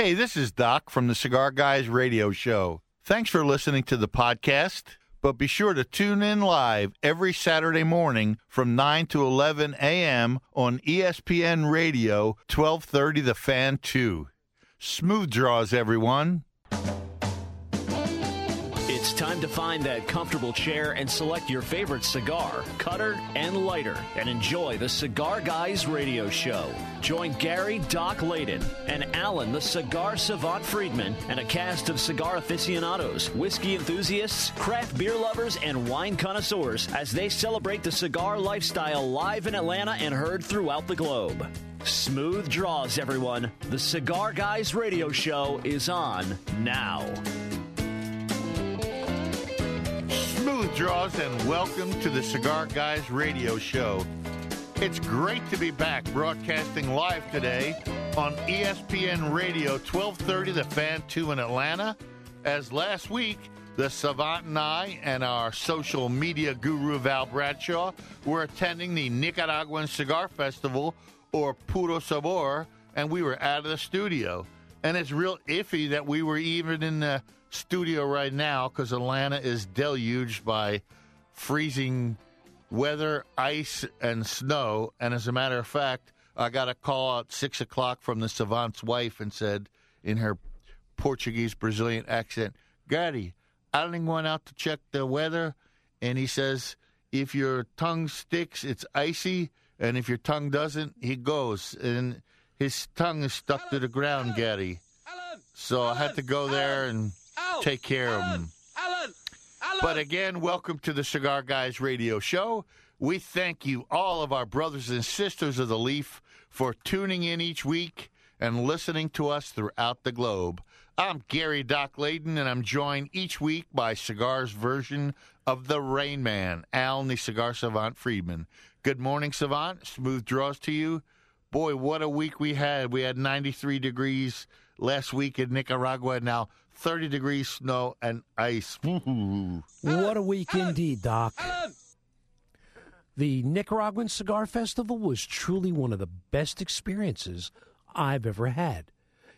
Hey, this is Doc from the Cigar Guys Radio Show. Thanks for listening to the podcast, but be sure to tune in live every Saturday morning from 9 to 11 a.m. on ESPN Radio, 1230 The Fan 2. Smooth draws, everyone. Time to find that comfortable chair and select your favorite cigar, cutter, and lighter, and enjoy the Cigar Guys radio show. Join Gary Doc Layden and Alan the Cigar Savant Friedman and a cast of cigar aficionados, whiskey enthusiasts, craft beer lovers, and wine connoisseurs as they celebrate the cigar lifestyle live in Atlanta and heard throughout the globe. Smooth draws, everyone. The Cigar Guys radio show is on now. Draws, and welcome to the Cigar Guys Radio Show. It's great to be back broadcasting live today on ESPN Radio 1230 The Fan 2 in Atlanta. As last week, the Savant and I and our social media guru Val Bradshaw were attending the Nicaraguan Cigar Festival or Puro Sabor, and we were out of the studio. And it's real iffy that we were even in the studio right now because Atlanta is deluged by freezing weather, ice, and snow. And as a matter of fact, I got a call at six o'clock from the savant's wife and said in her Portuguese Brazilian accent, Gaddy, Alan went out to check the weather, and he says, if your tongue sticks, it's icy, and if your tongue doesn't, he goes. And his tongue is stuck to the ground, Gaddy. So I had to go there and take care Alan! of him. But again, welcome to the Cigar Guys radio show. We thank you, all of our brothers and sisters of the Leaf, for tuning in each week and listening to us throughout the globe. I'm Gary Doc Layden, and I'm joined each week by Cigar's version of the Rain Man, Al the Cigar Savant Friedman. Good morning, Savant. Smooth draws to you. Boy, what a week we had. We had 93 degrees last week in Nicaragua, now 30 degrees snow and ice. What a week indeed, Doc. The Nicaraguan Cigar Festival was truly one of the best experiences I've ever had.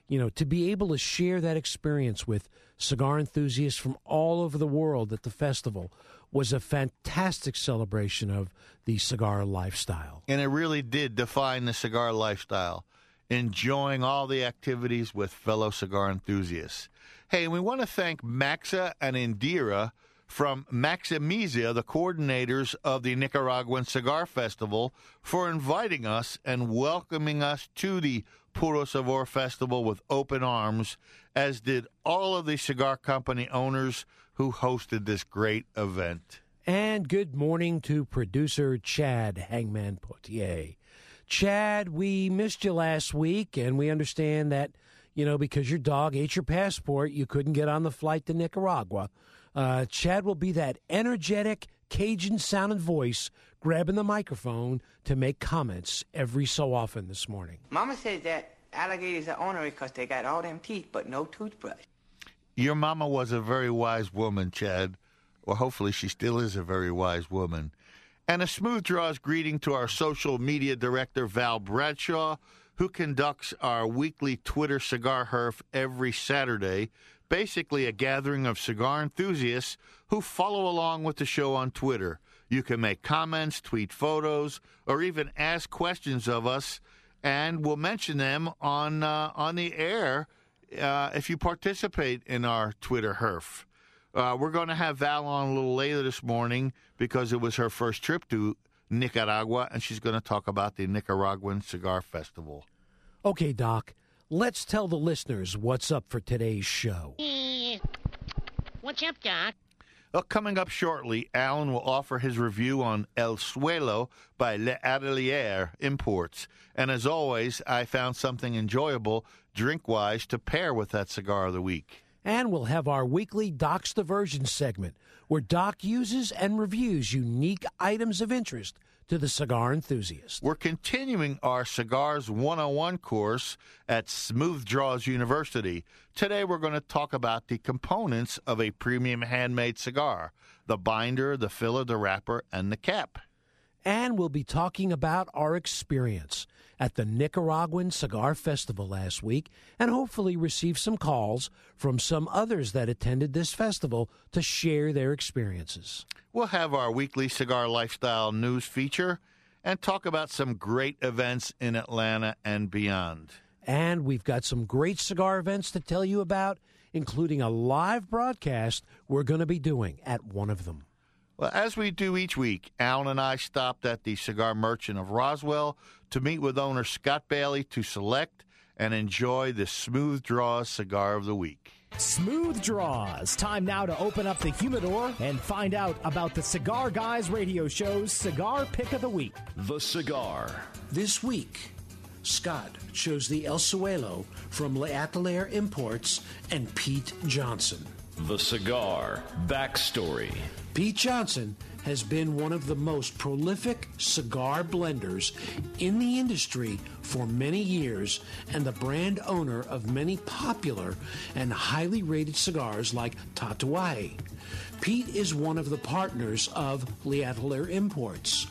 You know, to be able to share that experience with cigar enthusiasts from all over the world at the festival was a fantastic celebration of the cigar lifestyle. And it really did define the cigar lifestyle, enjoying all the activities with fellow cigar enthusiasts. Hey, we want to thank Maxa and Indira from Maximizia, the coordinators of the Nicaraguan Cigar Festival, for inviting us and welcoming us to the Puro Sabor Festival with open arms, as did all of the cigar company owners who hosted this great event. And good morning to producer Chad Hangman Potier. Chad, we missed you last week, and we understand that, you know, because your dog ate your passport, you couldn't get on the flight to Nicaragua. Uh, Chad will be that energetic, Cajun sounding voice grabbing the microphone to make comments every so often this morning. Mama says that alligators are ornery because they got all them teeth but no toothbrush. Your mama was a very wise woman, Chad. Well, hopefully she still is a very wise woman. And a smooth draws greeting to our social media director, Val Bradshaw, who conducts our weekly Twitter cigar herf every Saturday. Basically, a gathering of cigar enthusiasts who follow along with the show on Twitter. You can make comments, tweet photos, or even ask questions of us, and we'll mention them on uh, on the air uh, if you participate in our Twitter herf. Uh, we're going to have Val on a little later this morning because it was her first trip to Nicaragua, and she's going to talk about the Nicaraguan Cigar Festival. Okay, Doc, let's tell the listeners what's up for today's show. What's up, Doc? Well, coming up shortly, Alan will offer his review on El Suelo by Le Atelier Imports. And as always, I found something enjoyable drink wise to pair with that cigar of the week. And we'll have our weekly Doc's Diversion segment, where Doc uses and reviews unique items of interest to the cigar enthusiast. We're continuing our Cigars 101 course at Smooth Draws University. Today we're going to talk about the components of a premium handmade cigar the binder, the filler, the wrapper, and the cap. And we'll be talking about our experience at the Nicaraguan Cigar Festival last week and hopefully receive some calls from some others that attended this festival to share their experiences. We'll have our weekly cigar lifestyle news feature and talk about some great events in Atlanta and beyond. And we've got some great cigar events to tell you about, including a live broadcast we're going to be doing at one of them. Well, as we do each week, Alan and I stopped at the Cigar Merchant of Roswell to meet with owner Scott Bailey to select and enjoy the Smooth Draws Cigar of the Week. Smooth Draws. Time now to open up the humidor and find out about the Cigar Guys radio show's Cigar Pick of the Week. The Cigar. This week, Scott chose the El Suelo from L'Atelier Imports and Pete Johnson. The Cigar. Backstory. Pete Johnson has been one of the most prolific cigar blenders in the industry for many years and the brand owner of many popular and highly rated cigars like Tatuaje. Pete is one of the partners of L'Atelier Imports.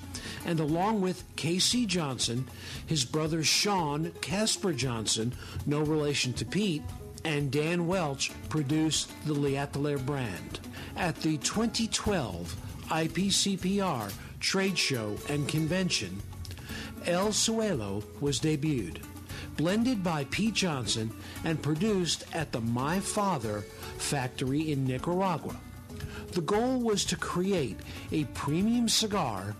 And along with Casey Johnson, his brother Sean Casper Johnson, no relation to Pete, and Dan Welch produced the L'Atelier brand. At the 2012 IPCPR trade show and convention, El Suelo was debuted, blended by Pete Johnson and produced at the My Father factory in Nicaragua. The goal was to create a premium cigar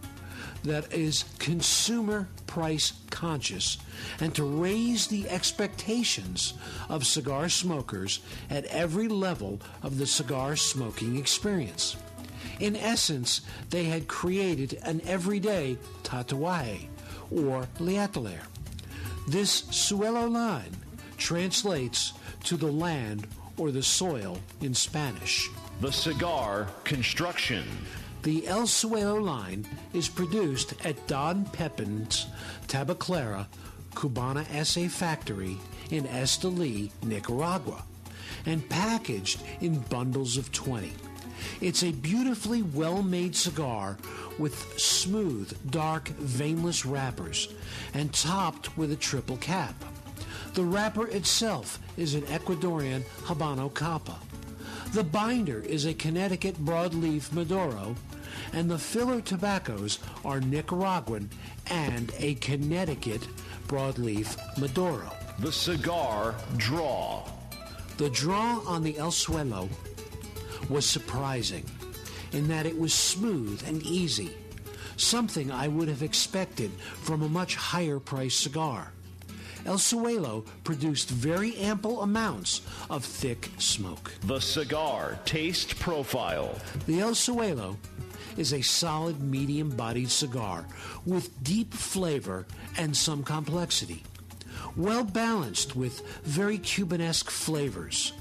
that is consumer price conscious and to raise the expectations of cigar smokers at every level of the cigar smoking experience. In essence, they had created an everyday tatuaje or L'Atelier. This Suelo line translates to the land or the soil in Spanish. The Cigar Construction. The El Suelo line is produced at Don Pepin's Tabacalera Cubana SA factory in Esteli, Nicaragua, and packaged in bundles of 20. It's a beautifully well made cigar with smooth, dark, veinless wrappers and topped with a triple cap. The wrapper itself is an Ecuadorian Habano Capa. The binder is a Connecticut broadleaf Maduro, and the filler tobaccos are Nicaraguan and a Connecticut broadleaf Maduro. The Cigar Draw. The draw on the El Suelo was surprising in that it was smooth and easy, something I would have expected from a much higher priced cigar. El Suelo produced very ample amounts of thick smoke. The Cigar Taste Profile. The El Suelo is a solid medium bodied cigar with deep flavor and some complexity. Well balanced with very Cubanesque flavors.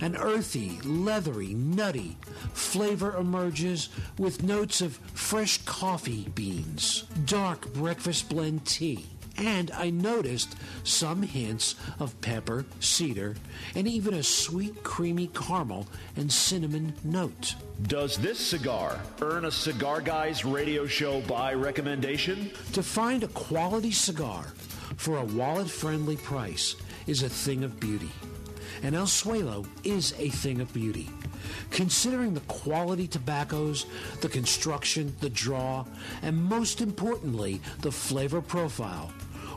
An earthy, leathery, nutty flavor emerges with notes of fresh coffee beans, dark breakfast blend tea, and I noticed some hints of pepper, cedar, and even a sweet, creamy caramel and cinnamon note. Does this cigar earn a Cigar Guys radio show buy recommendation? To find a quality cigar for a wallet friendly price is a thing of beauty. And El Suelo is a thing of beauty. Considering the quality tobaccos, the construction, the draw, and most importantly, the flavor profile,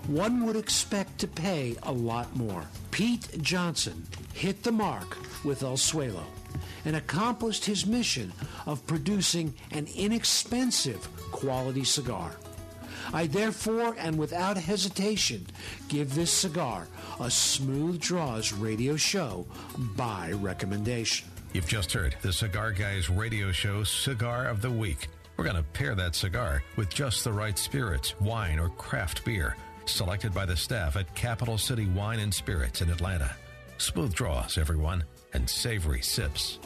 one would expect to pay a lot more. Pete Johnson hit the mark with El Suelo and accomplished his mission of producing an inexpensive quality cigar. I therefore and without hesitation give this cigar a Smooth Draws radio show buy recommendation. You've just heard the Cigar Guys radio show Cigar of the Week. We're going to pair that cigar with just the right spirits, wine, or craft beer, selected by the staff at Capital City Wine and Spirits in Atlanta. Smooth draws, everyone, and savory sips.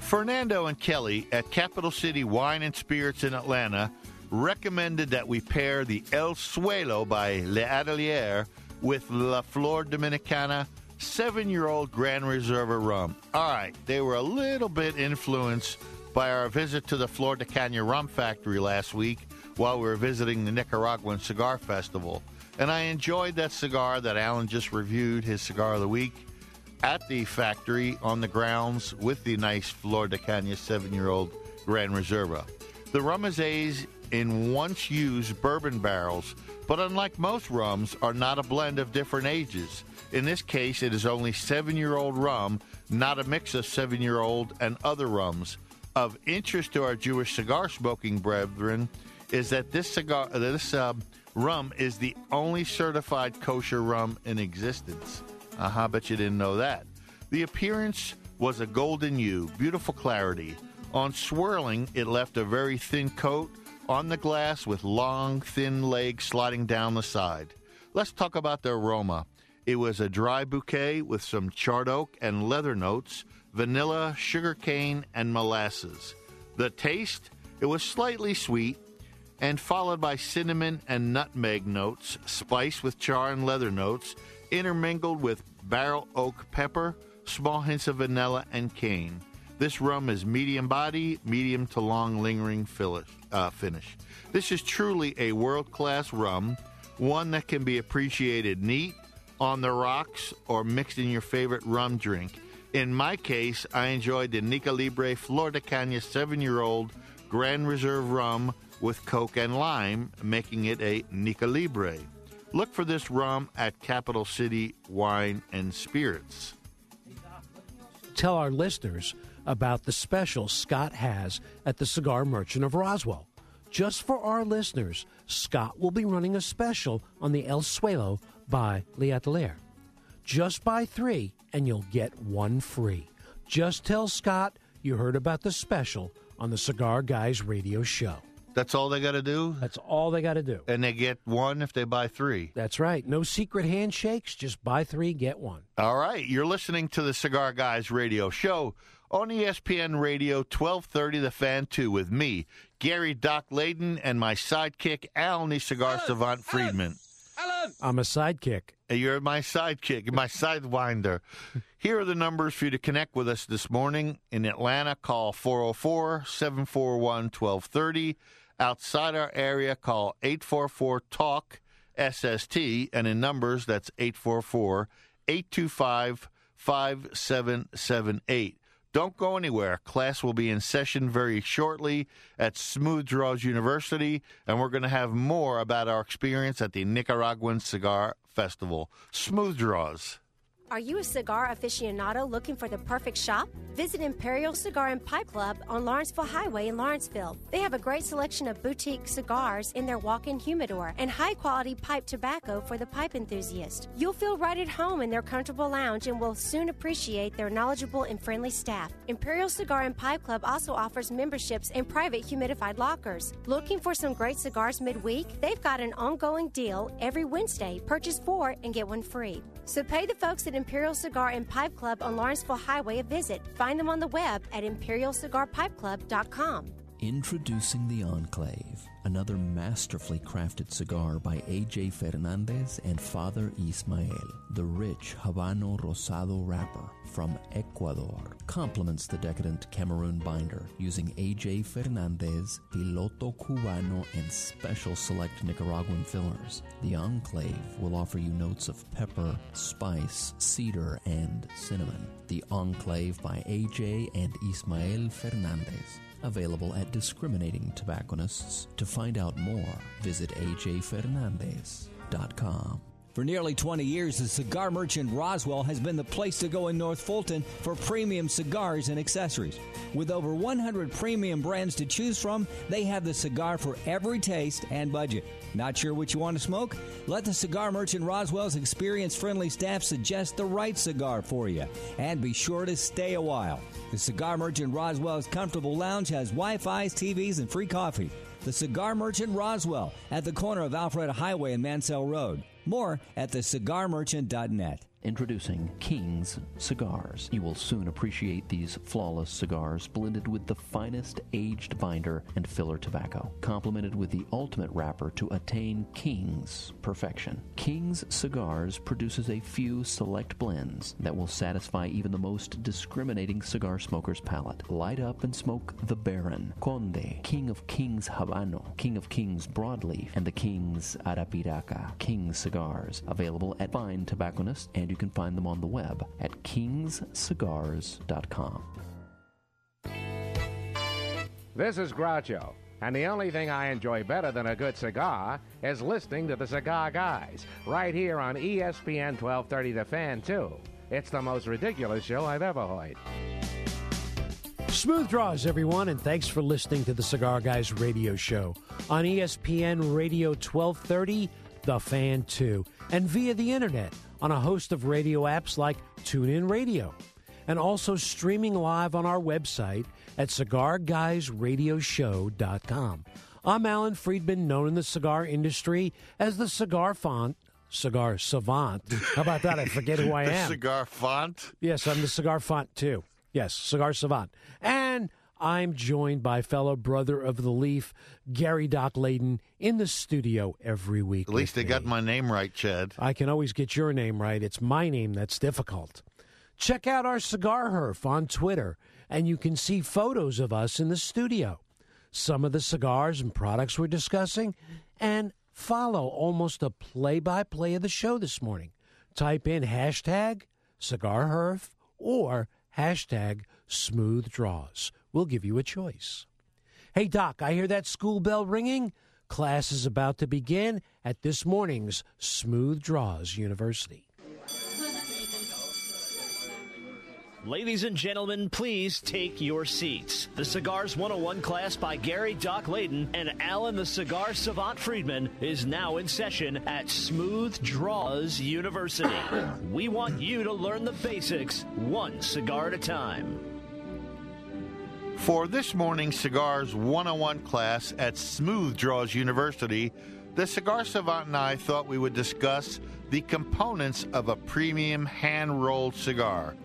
Fernando and Kelly at Capital City Wine and Spirits in Atlanta recommended that we pair the El Suelo by L'Atelier with La Flor Dominicana seven year old Grand Reserva rum. All right, they were a little bit influenced by our visit to the Flor de Cana Rum Factory last week while we were visiting the Nicaraguan Cigar Festival. And I enjoyed that cigar that Alan just reviewed, his cigar of the week, at the factory on the grounds with the nice Flor de Cana seven year old Gran Reserva. The rum is in once used bourbon barrels, but unlike most rums, are not a blend of different ages. In this case, it is only seven year old rum, not a mix of seven year old and other rums. Of interest to our Jewish cigar smoking brethren is that this cigar, this uh, rum is the only certified kosher rum in existence. Uh huh, bet you didn't know that. The appearance was a golden hue, beautiful clarity. On swirling, it left a very thin coat on the glass with long, thin legs sliding down the side. Let's talk about the aroma. It was a dry bouquet with some charred oak and leather notes, vanilla, sugarcane, and molasses. The taste, it was slightly sweet, and followed by cinnamon and nutmeg notes, spiced with char and leather notes, intermingled with barrel oak pepper, small hints of vanilla, and cane. This rum is medium body, medium to long lingering uh, finish. This is truly a world class rum, one that can be appreciated neat, on the rocks, or mixed in your favorite rum drink. In my case, I enjoyed the Nica Libre Flor de Cana 7 year old Grand Reserve rum with Coke and lime, making it a Nica Libre. Look for this rum at Capital City Wine and Spirits. Tell our listeners about the special Scott has at the Cigar Merchant of Roswell. Just for our listeners, Scott will be running a special on the El Suelo by L'Atelier. Just buy three and you'll get one free. Just tell Scott you heard about the special on the Cigar Guys radio show. That's all they got to do? That's all they got to do. And they get one if they buy three. That's right. No secret handshakes. Just buy three, get one. All right. You're listening to the Cigar Guys radio show on ESPN Radio 1230 The Fan 2 with me, Gary Doc Layden, and my sidekick, Al the Cigar Alan, Savant Friedman. Alan. I'm a sidekick. You're my sidekick, my sidewinder. Here are the numbers for you to connect with us this morning. In Atlanta, call 404 741 1230. Outside our area, call 844 TALK SST. And in numbers, that's 844 825 5778. Don't go anywhere. Class will be in session very shortly at Smooth Draws University, and we're going to have more about our experience at the Nicaraguan Cigar Festival. Smooth Draws. Are you a cigar aficionado looking for the perfect shop? Visit Imperial Cigar and Pipe Club on Lawrenceville Highway in Lawrenceville. They have a great selection of boutique cigars in their walk in humidor and high quality pipe tobacco for the pipe enthusiast. You'll feel right at home in their comfortable lounge and will soon appreciate their knowledgeable and friendly staff. Imperial Cigar and Pipe Club also offers memberships and private humidified lockers. Looking for some great cigars midweek? They've got an ongoing deal every Wednesday. Purchase four and get one free. So pay the folks at Imperial Cigar and Pipe Club on Lawrenceville Highway a visit. Find them on the web at imperialcigarpipeclub.com. Introducing the Enclave, another masterfully crafted cigar by AJ Fernandez and Father Ismael. The rich Habano Rosado wrapper from Ecuador complements the decadent Cameroon binder using AJ Fernandez, Piloto Cubano, and special select Nicaraguan fillers. The Enclave will offer you notes of pepper, spice, cedar, and cinnamon. The Enclave by AJ and Ismael Fernandez available at discriminating tobacconists. To find out more, visit ajfernandez.com. For nearly 20 years, the cigar merchant Roswell has been the place to go in North Fulton for premium cigars and accessories. With over 100 premium brands to choose from, they have the cigar for every taste and budget. Not sure what you want to smoke? Let the cigar merchant Roswell's experienced friendly staff suggest the right cigar for you. And be sure to stay a while. The cigar merchant Roswell's comfortable lounge has Wi Fi, TVs, and free coffee. The Cigar Merchant Roswell at the corner of Alpharetta Highway and Mansell Road. More at thecigarmerchant.net. Introducing King's Cigars. You will soon appreciate these flawless cigars blended with the finest aged binder and filler tobacco, complemented with the ultimate wrapper to attain King's perfection. King's Cigars produces a few select blends that will satisfy even the most discriminating cigar smoker's palate. Light up and smoke the Baron, Conde, King of King's Habano, King of King's Broadleaf, and the King's Arapiraca. King's Cigars, available at fine tobacconists and you can find them on the web at kingscigars.com. This is Groucho, and the only thing I enjoy better than a good cigar is listening to the Cigar Guys, right here on ESPN 1230 The Fan, too. It's the most ridiculous show I've ever heard. Smooth draws, everyone, and thanks for listening to the Cigar Guys radio show on ESPN Radio 1230, The Fan 2, and via the internet on a host of radio apps like TuneIn Radio, and also streaming live on our website at cigarguysradioshow.com. I'm Alan Friedman, known in the cigar industry as the Cigar Font. Cigar Savant. How about that? I forget who I The am. cigar font. Yes, I'm the cigar font too. Yes, cigar savant. And I'm joined by fellow brother of the leaf, Gary Doc Layden, in the studio every week. At least they got my name right, Chad. I can always get your name right. It's my name that's difficult. Check out our cigar herf on Twitter, and you can see photos of us in the studio, some of the cigars and products we're discussing, and follow almost a play by play of the show this morning. Type in hashtag cigar herf or hashtag smooth draws. We'll give you a choice. Hey, Doc, I hear that school bell ringing. Class is about to begin at this morning's Smooth Draws University. Ladies and gentlemen, please take your seats. The Cigars 101 class by Gary Doc Layden and Alan the Cigar Savant Friedman is now in session at Smooth Draws University. we want you to learn the basics one cigar at a time. For this morning's Cigars 101 class at Smooth Draws University, the Cigar Savant and I thought we would discuss the components of a premium hand rolled cigar.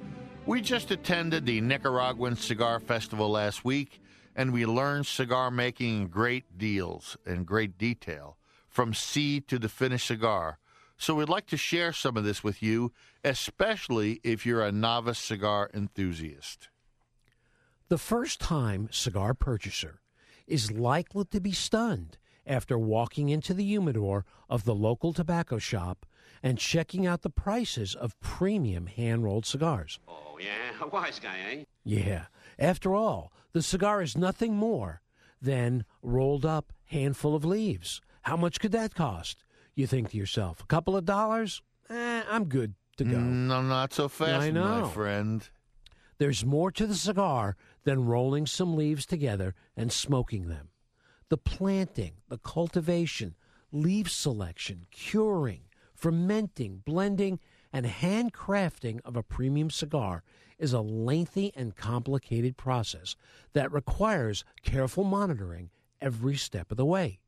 We just attended the Nicaraguan Cigar Festival last week, and we learned cigar making in great deals and great detail, from seed to the finished cigar. So we'd like to share some of this with you, especially if you're a novice cigar enthusiast. The first time cigar purchaser is likely to be stunned after walking into the humidor of the local tobacco shop and checking out the prices of premium hand rolled cigars. Oh, yeah, a wise guy, eh? Yeah. After all, the cigar is nothing more than rolled up handful of leaves. How much could that cost? You think to yourself, a couple of dollars? Eh, I'm good to go. No, not so fast, I know. my friend. There's more to the cigar than rolling some leaves together and smoking them. The planting, the cultivation, leaf selection, curing, fermenting, blending, and handcrafting of a premium cigar is a lengthy and complicated process that requires careful monitoring every step of the way.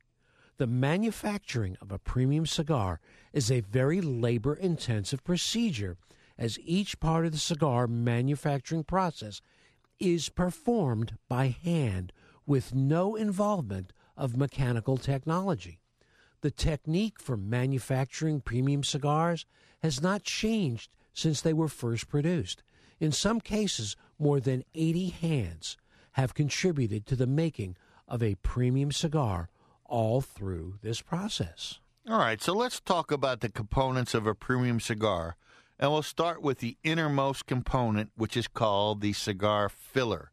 The manufacturing of a premium cigar is a very labor intensive procedure as each part of the cigar manufacturing process is performed by hand with no involvement of mechanical technology. The technique for manufacturing premium cigars has not changed since they were first produced. In some cases, more than 80 hands have contributed to the making of a premium cigar all through this process. All right, so let's talk about the components of a premium cigar. And we'll start with the innermost component, which is called the cigar filler.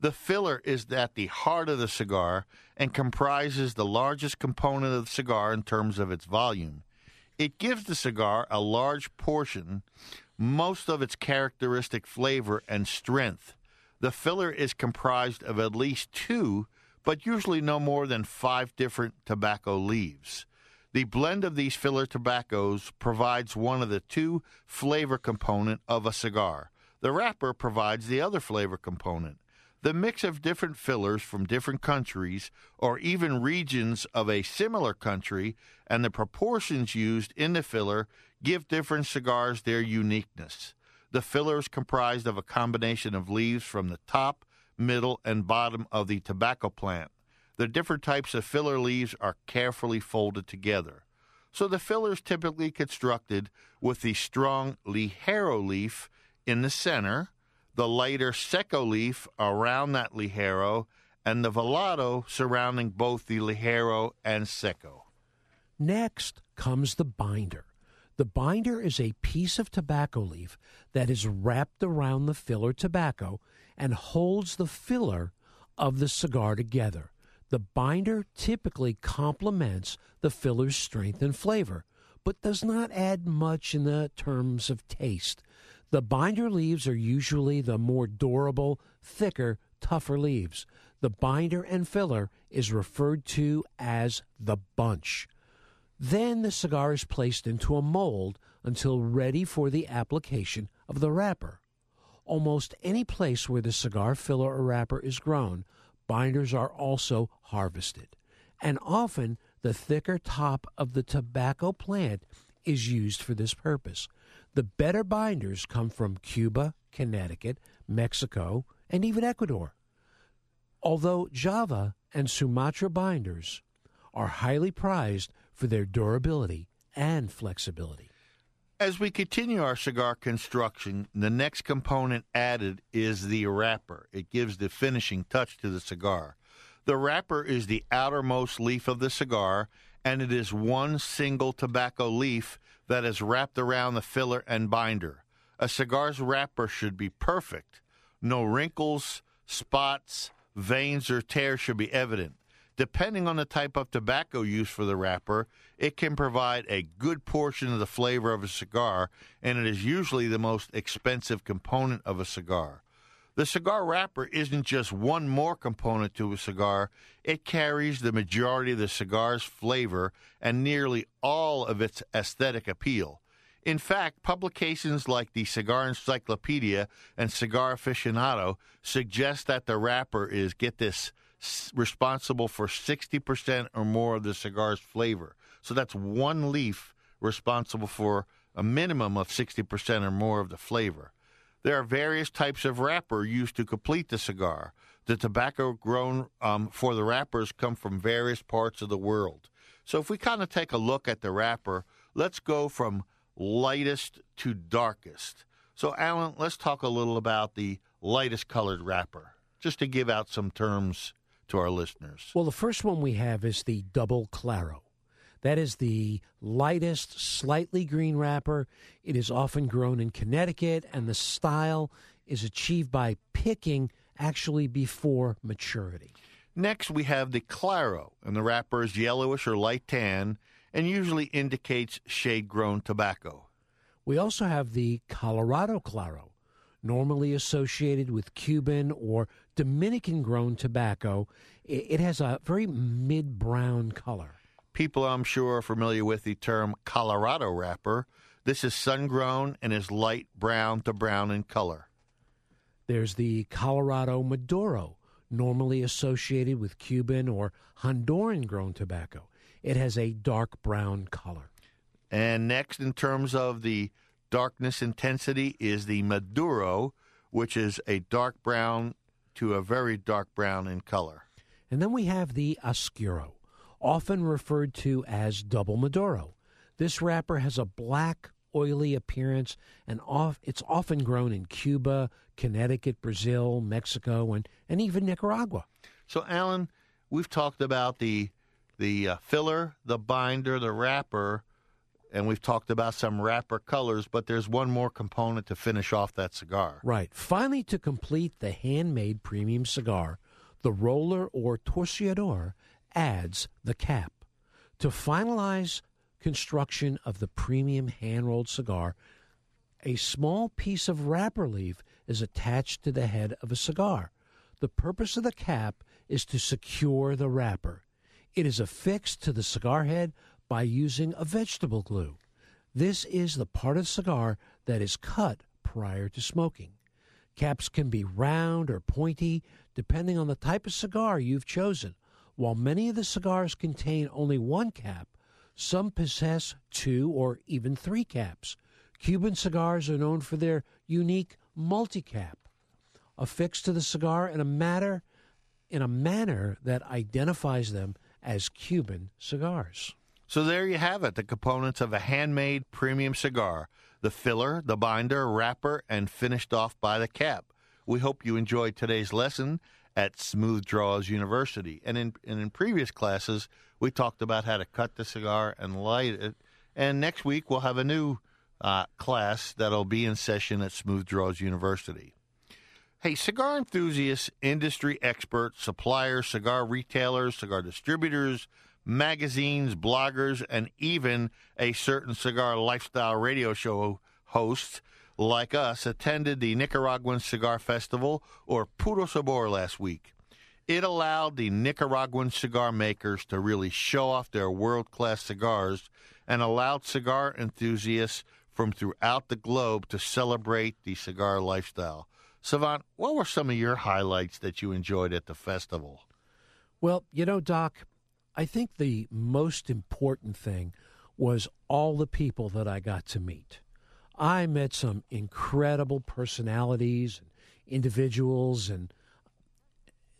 The filler is at the heart of the cigar and comprises the largest component of the cigar in terms of its volume. It gives the cigar a large portion, most of its characteristic flavor and strength. The filler is comprised of at least two, but usually no more than five different tobacco leaves. The blend of these filler tobaccos provides one of the two flavor component of a cigar. The wrapper provides the other flavor component. The mix of different fillers from different countries or even regions of a similar country and the proportions used in the filler give different cigars their uniqueness. The filler is comprised of a combination of leaves from the top, middle, and bottom of the tobacco plant. The different types of filler leaves are carefully folded together. So the filler is typically constructed with the strong Ligero leaf in the center, the lighter Seco leaf around that Ligero, and the Volado surrounding both the Ligero and Seco. Next comes the binder. The binder is a piece of tobacco leaf that is wrapped around the filler tobacco and holds the filler of the cigar together. The binder typically complements the filler's strength and flavor, but does not add much in the terms of taste. The binder leaves are usually the more durable, thicker, tougher leaves. The binder and filler is referred to as the bunch. Then the cigar is placed into a mold until ready for the application of the wrapper. Almost any place where the cigar filler or wrapper is grown, binders are also harvested. And often the thicker top of the tobacco plant is used for this purpose. The better binders come from Cuba, Connecticut, Mexico, and even Ecuador. Although Java and Sumatra binders are highly prized for their durability and flexibility. As we continue our cigar construction, the next component added is the wrapper. It gives the finishing touch to the cigar. The wrapper is the outermost leaf of the cigar, and it is one single tobacco leaf that is wrapped around the filler and binder. A cigar's wrapper should be perfect. No wrinkles, spots, veins, or tears should be evident. Depending on the type of tobacco used for the wrapper, it can provide a good portion of the flavor of a cigar, and it is usually the most expensive component of a cigar. The cigar wrapper isn't just one more component to a cigar, it carries the majority of the cigar's flavor and nearly all of its aesthetic appeal. In fact, publications like the Cigar Encyclopedia and Cigar Aficionado suggest that the wrapper is, get this, responsible for 60% or more of the cigar's flavor. So that's one leaf responsible for a minimum of 60% or more of the flavor. There are various types of wrapper used to complete the cigar. The tobacco grown um, for the wrappers come from various parts of the world. So if we kind of take a look at the wrapper, let's go from lightest to darkest. So, Alan, let's talk a little about the lightest colored wrapper, just to give out some terms to our listeners? Well, the first one we have is the Double Claro. That is the lightest, slightly green wrapper. It is often grown in Connecticut, and the style is achieved by picking actually before maturity. Next, we have the Claro, and the wrapper is yellowish or light tan and usually indicates shade grown tobacco. We also have the Colorado Claro, normally associated with Cuban or Dominican grown tobacco. It has a very mid brown color. People, I'm sure, are familiar with the term Colorado wrapper. This is sun grown and is light brown to brown in color. There's the Colorado Maduro, normally associated with Cuban or Honduran grown tobacco. It has a dark brown color. And next, in terms of the darkness intensity is the Maduro, which is a dark brown to a very dark brown in color. And then we have the Oscuro, often referred to as double Maduro. This wrapper has a black, oily appearance, and off, it's often grown in Cuba, Connecticut, Brazil, Mexico, and, and even Nicaragua. So, Alan, we've talked about the the uh, filler, the binder, the wrapper, and we've talked about some wrapper colors, but there's one more component to finish off that cigar. Right. Finally, to complete the handmade premium cigar, the roller or torciador adds the cap. To finalize construction of the premium hand rolled cigar, a small piece of wrapper leaf is attached to the head of a cigar. The purpose of the cap is to secure the wrapper. It is affixed to the cigar head by using a vegetable glue. This is the part of the cigar that is cut prior to smoking. Caps can be round or pointy depending on the type of cigar you've chosen. While many of the cigars contain only one cap, Some possess two or even three caps. Cuban cigars are known for their unique multicap, affixed to the cigar in a matter in a manner that identifies them as Cuban cigars. So there you have it, the components of a handmade premium cigar. The filler, the binder, wrapper, and finished off by the cap. We hope you enjoyed today's lesson at Smooth Draws University. And in, and in previous classes, we talked about how to cut the cigar and light it. And next week, we'll have a new uh, class that'll be in session at Smooth Draws University. Hey, cigar enthusiasts, industry experts, suppliers, cigar retailers, cigar distributors, magazines, bloggers, and even a certain cigar lifestyle radio show host like us attended the Nicaraguan Cigar Festival, or Puro Sabor, last week. It allowed the Nicaraguan cigar makers to really show off their world class cigars and allowed cigar enthusiasts from throughout the globe to celebrate the cigar lifestyle. Savant, what were some of your highlights that you enjoyed at the festival? Well, you know, Doc, I think the most important thing was all the people that I got to meet. I met some incredible personalities and individuals and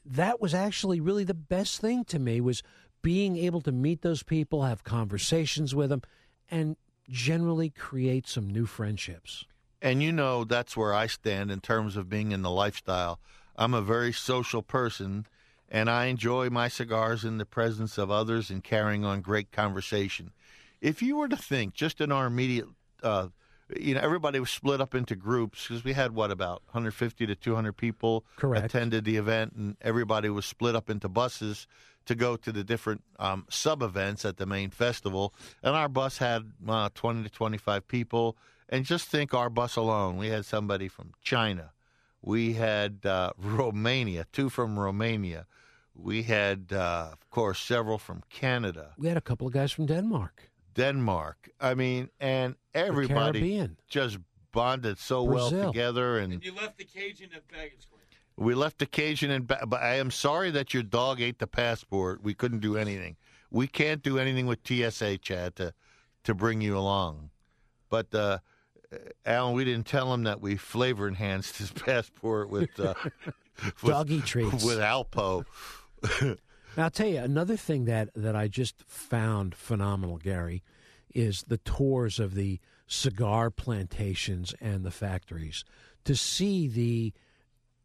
that was actually really the best thing to me was being able to meet those people, have conversations with them and generally create some new friendships. And you know that's where I stand in terms of being in the lifestyle. I'm a very social person and I enjoy my cigars in the presence of others and carrying on great conversation. If you were to think just in our immediate uh, you know, everybody was split up into groups because we had what about 150 to 200 people Correct. attended the event, and everybody was split up into buses to go to the different um, sub events at the main festival. And our bus had uh, 20 to 25 people. And just think our bus alone, we had somebody from China, we had uh, Romania, two from Romania. We had, uh, of course, several from Canada. We had a couple of guys from Denmark. Denmark. I mean, and everybody just bonded so Brazil. well together. And, You left the Cajun at baggage claim. we left a Cajun and ba- but I am sorry that your dog ate the passport. We couldn't do anything. We can't do anything with TSA, Chad, to to bring you along. But uh, Alan, we didn't tell him that we flavor enhanced his passport with uh, with- Doggy treats. with Alpo. Now, I'll tell you another thing that, that I just found phenomenal, Gary, is the tours of the cigar plantations and the factories. To see the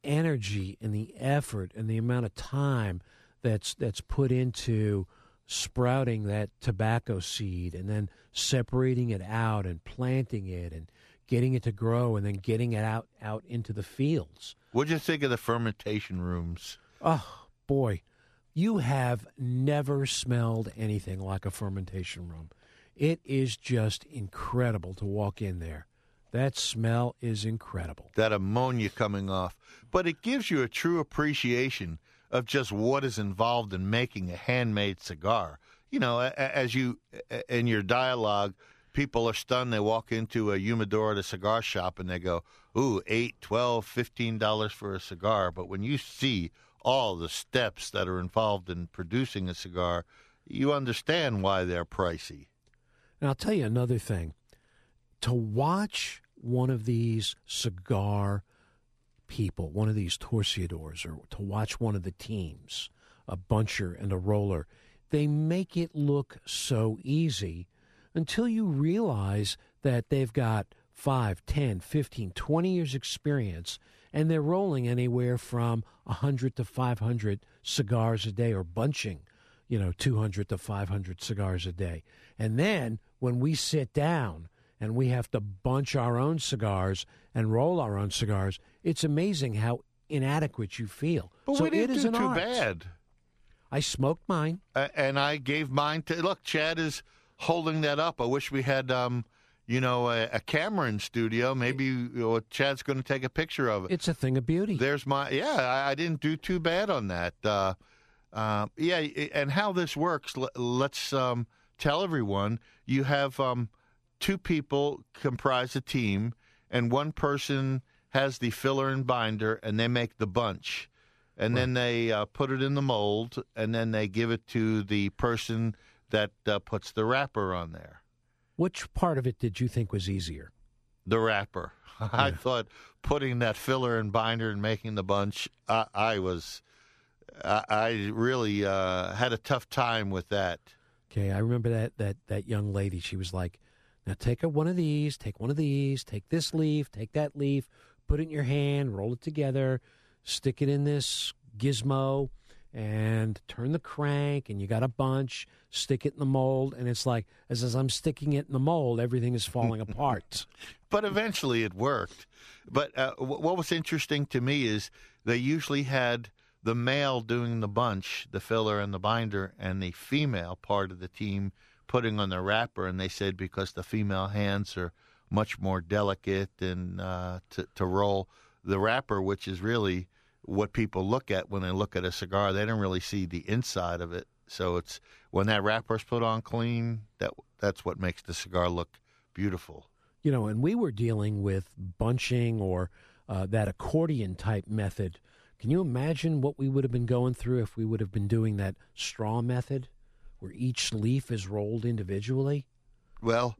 energy and the effort and the amount of time that's that's put into sprouting that tobacco seed and then separating it out and planting it and getting it to grow and then getting it out out into the fields. What'd you think of the fermentation rooms? Oh boy, you have never smelled anything like a fermentation room. It is just incredible to walk in there. That smell is incredible. that ammonia coming off, but it gives you a true appreciation of just what is involved in making a handmade cigar. You know, as you in your dialogue, people are stunned. They walk into a humidor at a cigar shop and they go, "Ooh, eight, twelve, fifteen dollars for a cigar." But when you see all the steps that are involved in producing a cigar, you understand why they're pricey. And I'll tell you another thing. To watch one of these cigar people, one of these torcedores, or to watch one of the teams, a buncher and a roller, they make it look so easy until you realize that they've got 5, 10, 15, 20 years experience and they're rolling anywhere from 100 to 500 cigars a day or bunching, you know, 200 to 500 cigars a day. And then when we sit down and we have to bunch our own cigars and roll our own cigars, it's amazing how inadequate you feel. But so we didn't it is do an too art. bad. I smoked mine. Uh, and I gave mine to look. Chad is holding that up. I wish we had, um, you know, a, a camera in studio. Maybe you know, Chad's going to take a picture of it. It's a thing of beauty. There's my yeah. I, I didn't do too bad on that. Uh, uh, yeah, and how this works. Let, let's um, tell everyone. You have um, two people comprise a team, and one person has the filler and binder, and they make the bunch and then they uh, put it in the mold, and then they give it to the person that uh, puts the wrapper on there. Which part of it did you think was easier? The wrapper. I thought putting that filler and binder and making the bunch. I, I was, I, I really uh, had a tough time with that. Okay, I remember that that that young lady. She was like, "Now take a, one of these, take one of these, take this leaf, take that leaf, put it in your hand, roll it together, stick it in this gizmo, and turn the crank, and you got a bunch. Stick it in the mold, and it's like as as I'm sticking it in the mold, everything is falling apart. But eventually it worked. But uh, w- what was interesting to me is they usually had the male doing the bunch, the filler and the binder, and the female part of the team putting on the wrapper. And they said because the female hands are much more delicate and uh, to, to roll the wrapper, which is really what people look at when they look at a cigar. They don't really see the inside of it. So it's when that wrapper's put on clean, that that's what makes the cigar look beautiful. You know, and we were dealing with bunching or uh, that accordion type method. Can you imagine what we would have been going through if we would have been doing that straw method, where each leaf is rolled individually? Well,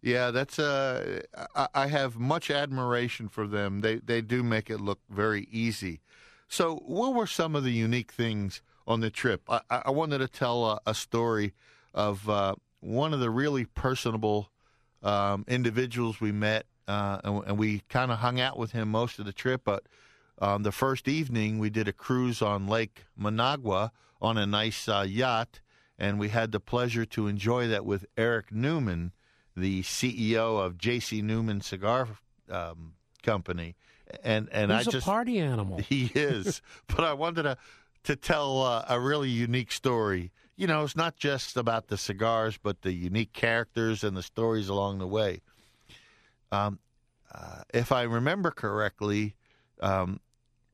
yeah, that's uh, I, I have much admiration for them. They they do make it look very easy. So, what were some of the unique things on the trip? I, I wanted to tell a, a story of uh, one of the really personable um, individuals we met, uh, and, and, we kind of hung out with him most of the trip. But um, the first evening, we did a cruise on Lake Managua on a nice uh, yacht, and we had the pleasure to enjoy that with Eric Newman, the CEO of J.C. Newman Cigar um, Company. And and He's I just a party animal. He is, but I wanted to to tell uh, a really unique story. You know, it's not just about the cigars, but the unique characters and the stories along the way. Um, uh, if I remember correctly, um,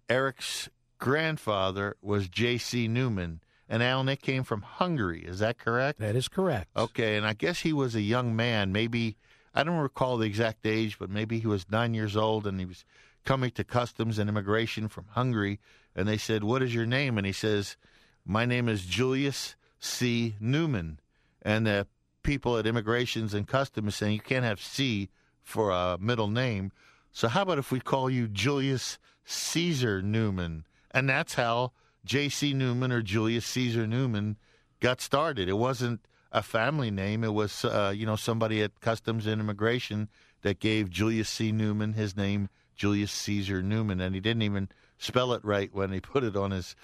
Eric's grandfather was J.C. Newman, and Alan, it came from Hungary. Is that correct? That is correct. Okay, and I guess he was a young man. Maybe I don't recall the exact age, but maybe he was nine years old, and he was coming to customs and immigration from Hungary, and they said, "What is your name?" And he says, "My name is Julius C. Newman." And the people at immigrations and customs saying, "You can't have C for a middle name." So how about if we call you Julius Caesar Newman? And that's how J.C. Newman or Julius Caesar Newman got started. It wasn't a family name. It was, uh, you know, somebody at Customs and Immigration that gave Julius C. Newman his name Julius Caesar Newman, and he didn't even spell it right when he put it on his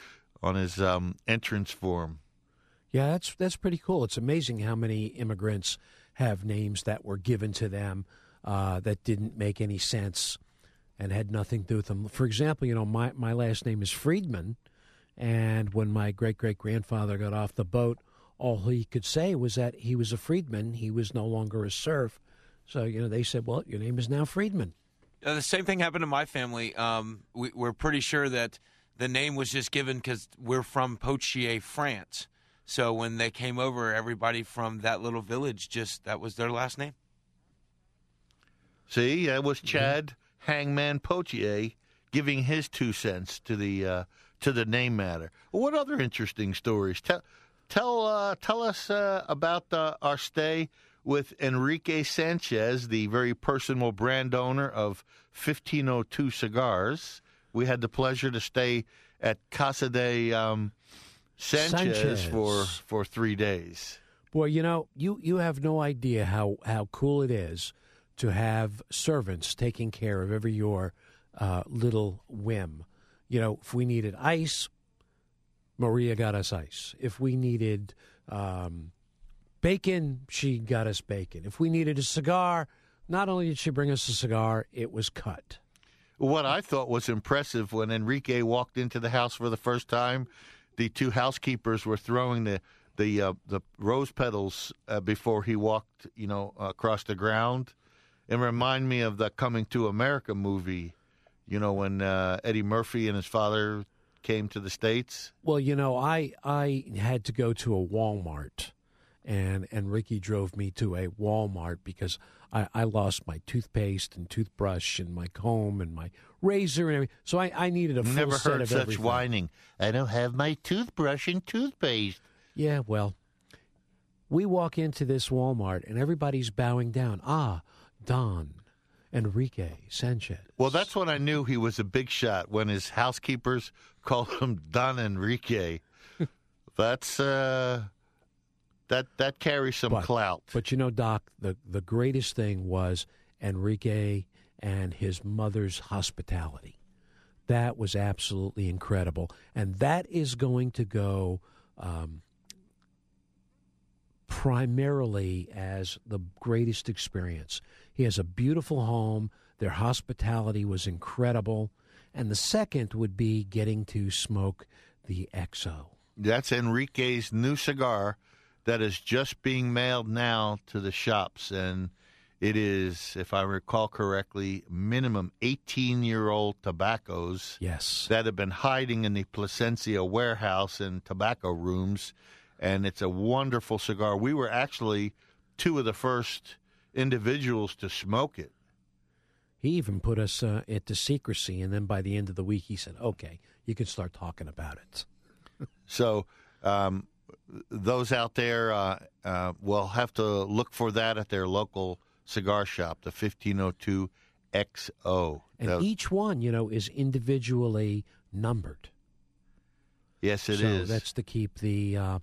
on his um, entrance form. Yeah, that's that's pretty cool. It's amazing how many immigrants have names that were given to them uh, that didn't make any sense and had nothing to do with them. For example, you know, my my last name is Friedman, and when my great great grandfather got off the boat, all he could say was that he was a freedman. He was no longer a serf. So you know, they said, "Well, your name is now Friedman." Uh, the same thing happened to my family. Um, we, are pretty sure that the name was just given because we're from Poitiers, France. So when they came over, everybody from that little village just that was their last name. See, that was Chad mm-hmm. Hangman Potier giving his two cents to the uh, to the name matter. What other interesting stories? Tell tell uh, tell us uh, about uh, our stay with Enrique Sanchez, the very personal brand owner of 1502 Cigars. We had the pleasure to stay at Casa de um, Sanchez, Sanchez, for for three days. Boy, you know, you, you have no idea how, how cool it is to have servants taking care of every your uh, little whim. You know, if we needed ice, Maria got us ice. If we needed um, bacon, she got us bacon. If we needed a cigar, not only did she bring us a cigar, it was cut. What I thought was impressive when Enrique walked into the house for the first time, the two housekeepers were throwing the the uh, the rose petals uh, before he walked, you know, across the ground. It reminded me of the Coming to America movie, you know, when uh, Eddie Murphy and his father came to the states. Well, you know, I I had to go to a Walmart and and Ricky drove me to a Walmart because I, I lost my toothpaste and toothbrush and my comb and my razor and everything. So I, I needed a full Never set heard of such everything. whining. I don't have my toothbrush and toothpaste. Yeah, well, We walk into this Walmart and everybody's bowing down. Ah, Don Enrique Sanchez. Well, that's when I knew he was a big shot when his housekeepers called him Don Enrique. that's uh, that that carries some But- clout. But you know, Doc, the, the greatest thing was Enrique and his mother's hospitality. That was absolutely incredible. And that is going to go um, primarily as the greatest experience. He has a beautiful home. Their hospitality was incredible. And the second would be getting to smoke the XO. That's Enrique's new cigar that is just being mailed now to the shops. And it is, if I recall correctly, minimum 18 year old tobaccos. Yes. That have been hiding in the Plasencia warehouse and tobacco rooms. And it's a wonderful cigar. We were actually two of the first individuals to smoke it. He even put us uh, into secrecy, and then by the end of the week, he said, "Okay, you can start talking about it." So, um, those out there uh, uh, will have to look for that at their local cigar shop, the 1502 XO. And That- each one, you know, is individually numbered. yes, it so is. That's to keep the uh,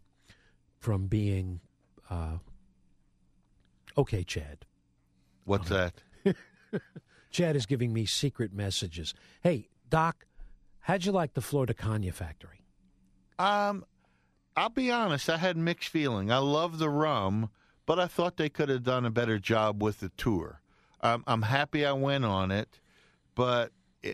from being. Uh, okay, Chad. What's that? Chad is giving me secret messages. Hey, Doc, how'd you like the Flor de Caña Factory? Um, I'll be honest. I had mixed feeling. I love the rum, but I thought they could have done a better job with the tour. Um, I'm happy I went on it, but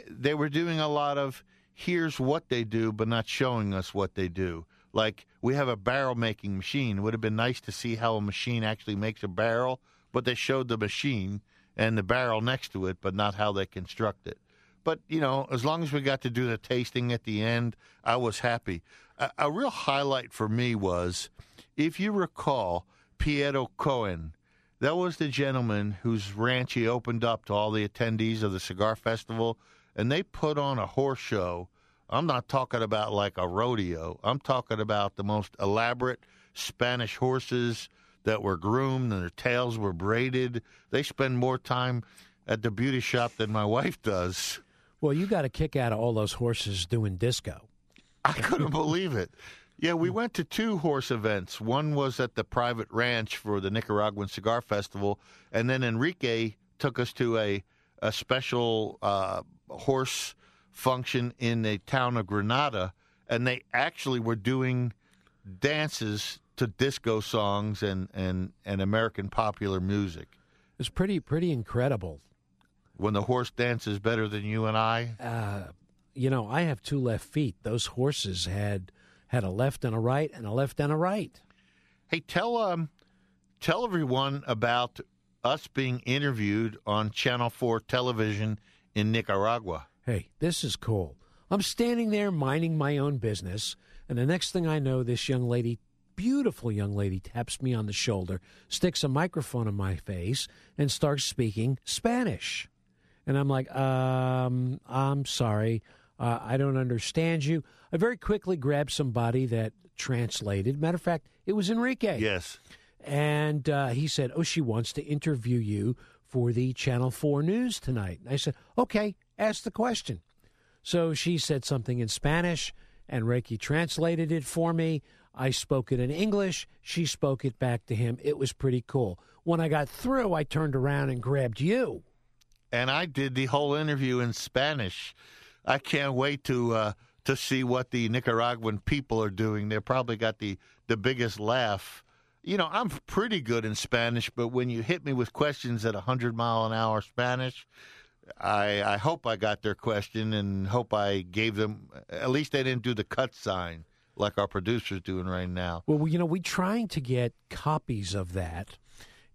they were doing a lot of here's what they do, but not showing us what they do. Like we have a barrel making machine. It would have been nice to see how a machine actually makes a barrel, but they showed the machine and the barrel next to it, but not how they construct it. But you know, as long as we got to do the tasting at the end, I was happy. A, a real highlight for me was, if you recall, Piero Cohen. That was the gentleman whose ranch he opened up to all the attendees of the cigar festival, and they put on a horse show. I'm not talking about like a rodeo. I'm talking about the most elaborate Spanish horses that were groomed and their tails were braided. They spend more time at the beauty shop than my wife does. Well, you got a kick out of all those horses doing disco. I couldn't believe it. Yeah, we went to two horse events. One was at the private ranch for the Nicaraguan Cigar Festival, and then Enrique took us to a a special uh, horse function in the town of Granada, and they actually were doing dances to disco songs and, and, and American popular music. It's pretty pretty incredible. When the horse dances better than you and I, Uh, you know, I have two left feet. Those horses had had a left and a right, and a left and a right. Hey, tell um, tell everyone about us being interviewed on Channel Four television in Nicaragua. Hey, this is cool. I'm standing there minding my own business, and the next thing I know, this young lady, beautiful young lady, taps me on the shoulder, sticks a microphone in my face, and starts speaking Spanish. And I'm like, um, I'm sorry. Uh, I don't understand you. I very quickly grabbed somebody that translated. Matter of fact, it was Enrique. Yes. And uh, he said, Oh, she wants to interview you for the Channel 4 news tonight. And I said, Okay, ask the question. So she said something in Spanish, and Ricky translated it for me. I spoke it in English. She spoke it back to him. It was pretty cool. When I got through, I turned around and grabbed you. and I did the whole interview in Spanish. I can't wait to uh, to see what the Nicaraguan people are doing. They probably got the the biggest laugh. You know, I'm pretty good in Spanish, but when you hit me with questions at 100 mile an hour Spanish, I I hope I got their question and hope I gave them at least they didn't do the cut sign like our producer's doing right now. Well, you know, we're trying to get copies of that,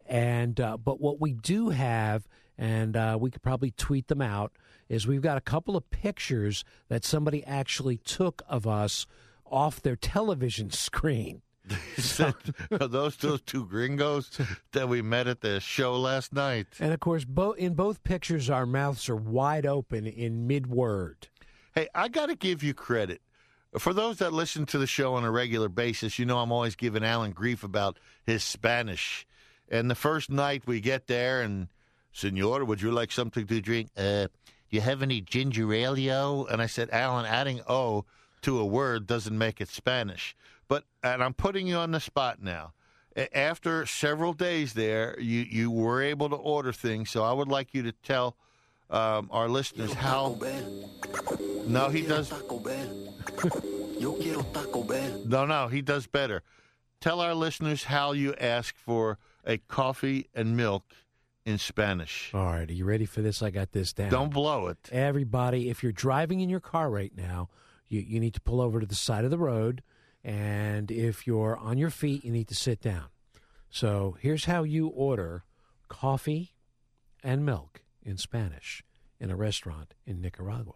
and uh, but what we do have, and uh, we could probably tweet them out, is we've got a couple of pictures that somebody actually took of us off their television screen. Are those those two gringos that we met at the show last night? And of course, bo- in both pictures, our mouths are wide open in mid word. Hey, I got to give you credit. For those that listen to the show on a regular basis, you know I'm always giving Alan grief about his Spanish. And the first night we get there, and Senor, would you like something to drink? Uh, do you have any ginger ale? And I said, Alan, adding O to a word doesn't make it Spanish. But and I'm putting you on the spot now. After several days there, you you were able to order things. So I would like you to tell um, our listeners how. No, he does. no, no, he does better. Tell our listeners how you ask for a coffee and milk in Spanish. All right, are you ready for this? I got this down. Don't blow it. Everybody, if you're driving in your car right now, you, you need to pull over to the side of the road. And if you're on your feet, you need to sit down. So here's how you order coffee and milk in Spanish in a restaurant in Nicaragua.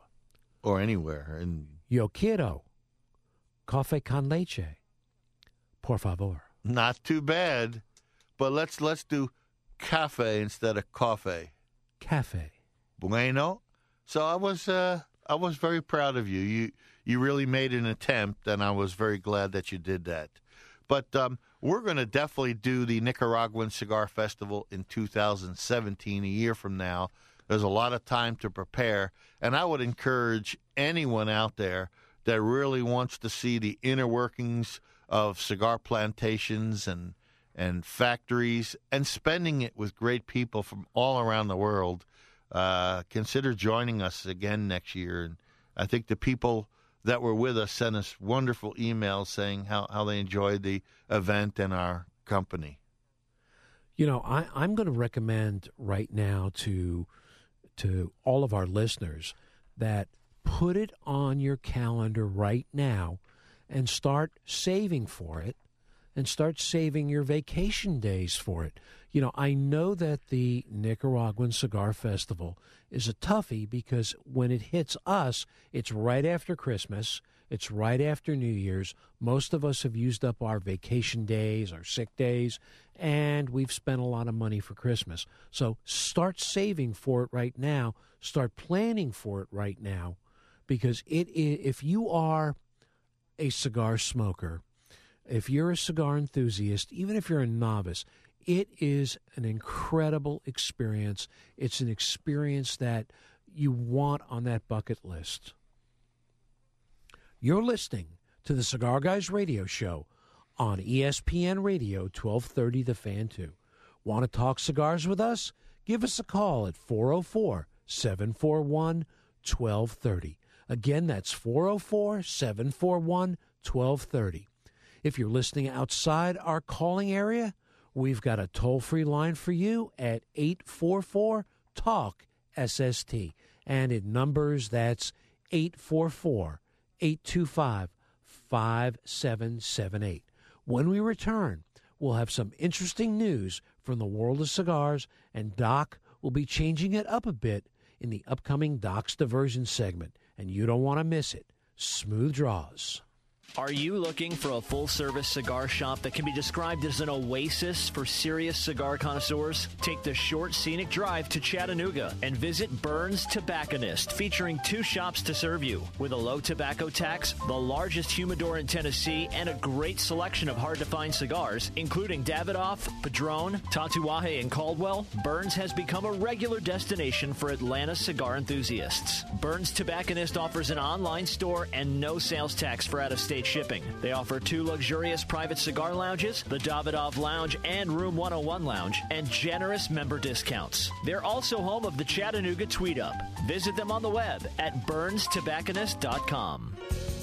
Or anywhere. In... Yo quiero café con leche. Por favor. Not too bad. But let's let's do cafe instead of coffee. Cafe. Bueno. So I was uh, I was very proud of you. You you really made an attempt, and I was very glad that you did that. But um, we're going to definitely do the Nicaraguan Cigar Festival in 2017, a year from now. There's a lot of time to prepare, and I would encourage anyone out there that really wants to see the inner workings of cigar plantations and and factories and spending it with great people from all around the world. Uh, consider joining us again next year. And I think the people that were with us sent us wonderful emails saying how, how they enjoyed the event and our company. You know, I, I'm going to recommend right now to to all of our listeners that put it on your calendar right now and start saving for it and start saving your vacation days for it. You know, I know that the Nicaraguan Cigar Festival is a toughie because when it hits us, it's right after Christmas, it's right after New Year's. Most of us have used up our vacation days, our sick days, and we've spent a lot of money for Christmas. So start saving for it right now. Start planning for it right now because it if you are a cigar smoker, if you're a cigar enthusiast, even if you're a novice, it is an incredible experience. It's an experience that you want on that bucket list. You're listening to the Cigar Guys Radio Show on ESPN Radio 1230 The Fan 2. Want to talk cigars with us? Give us a call at 404 741 1230. Again, that's 404 741 1230. If you're listening outside our calling area, we've got a toll free line for you at 844 TALK SST. And in numbers, that's 844 825 5778. When we return, we'll have some interesting news from the world of cigars, and Doc will be changing it up a bit in the upcoming Doc's Diversion segment, and you don't want to miss it. Smooth draws. Are you looking for a full service cigar shop that can be described as an oasis for serious cigar connoisseurs? Take the short scenic drive to Chattanooga and visit Burns Tobacconist, featuring two shops to serve you. With a low tobacco tax, the largest humidor in Tennessee, and a great selection of hard to find cigars, including Davidoff, Padron, Tatuaje, and Caldwell, Burns has become a regular destination for Atlanta cigar enthusiasts. Burns Tobacconist offers an online store and no sales tax for out of state shipping. They offer two luxurious private cigar lounges, the Davidoff Lounge and Room 101 Lounge, and generous member discounts. They're also home of the Chattanooga Tweet Up. Visit them on the web at burnstobacconist.com.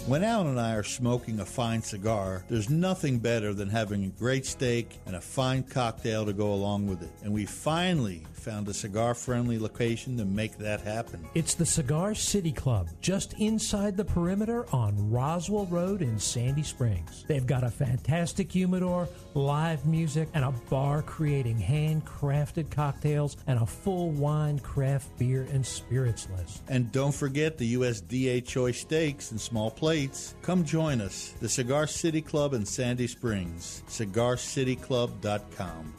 When Alan and I are smoking a fine cigar, there's nothing better than having a great steak and a fine cocktail to go along with it. And we finally found a cigar friendly location to make that happen. It's the Cigar City Club, just inside the perimeter on Roswell Road in Sandy Springs. They've got a fantastic humidor, live music, and a bar creating handcrafted cocktails and a full wine, craft beer, and spirits list. And don't forget the USDA choice steaks and small plates. Come join us, the Cigar City Club in Sandy Springs, cigarcityclub.com.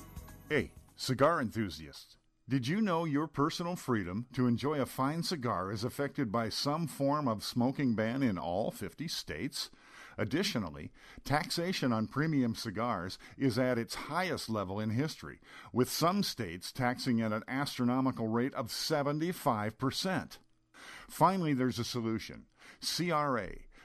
Hey, cigar enthusiasts. Did you know your personal freedom to enjoy a fine cigar is affected by some form of smoking ban in all 50 states? Additionally, taxation on premium cigars is at its highest level in history, with some states taxing at an astronomical rate of 75%. Finally, there's a solution. CRA,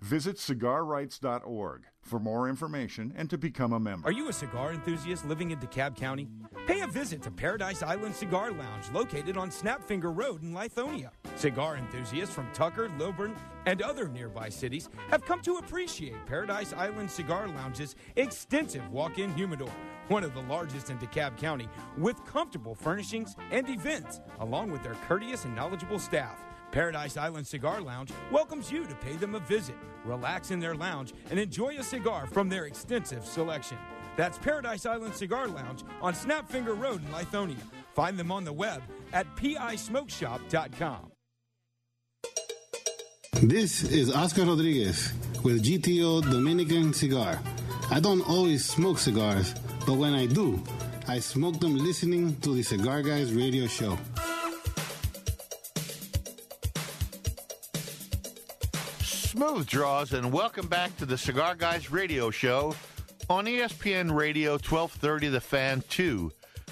Visit cigarrights.org for more information and to become a member. Are you a cigar enthusiast living in DeKalb County? Pay a visit to Paradise Island Cigar Lounge located on Snapfinger Road in Lithonia. Cigar enthusiasts from Tucker, Lilburn, and other nearby cities have come to appreciate Paradise Island Cigar Lounge's extensive walk in humidor, one of the largest in DeKalb County, with comfortable furnishings and events, along with their courteous and knowledgeable staff. Paradise Island Cigar Lounge welcomes you to pay them a visit, relax in their lounge, and enjoy a cigar from their extensive selection. That's Paradise Island Cigar Lounge on Snapfinger Road in Lithonia. Find them on the web at pismokeshop.com. This is Oscar Rodriguez with GTO Dominican Cigar. I don't always smoke cigars, but when I do, I smoke them listening to the Cigar Guys radio show. Smooth draws, and welcome back to the Cigar Guys radio show on ESPN Radio 1230 The Fan 2.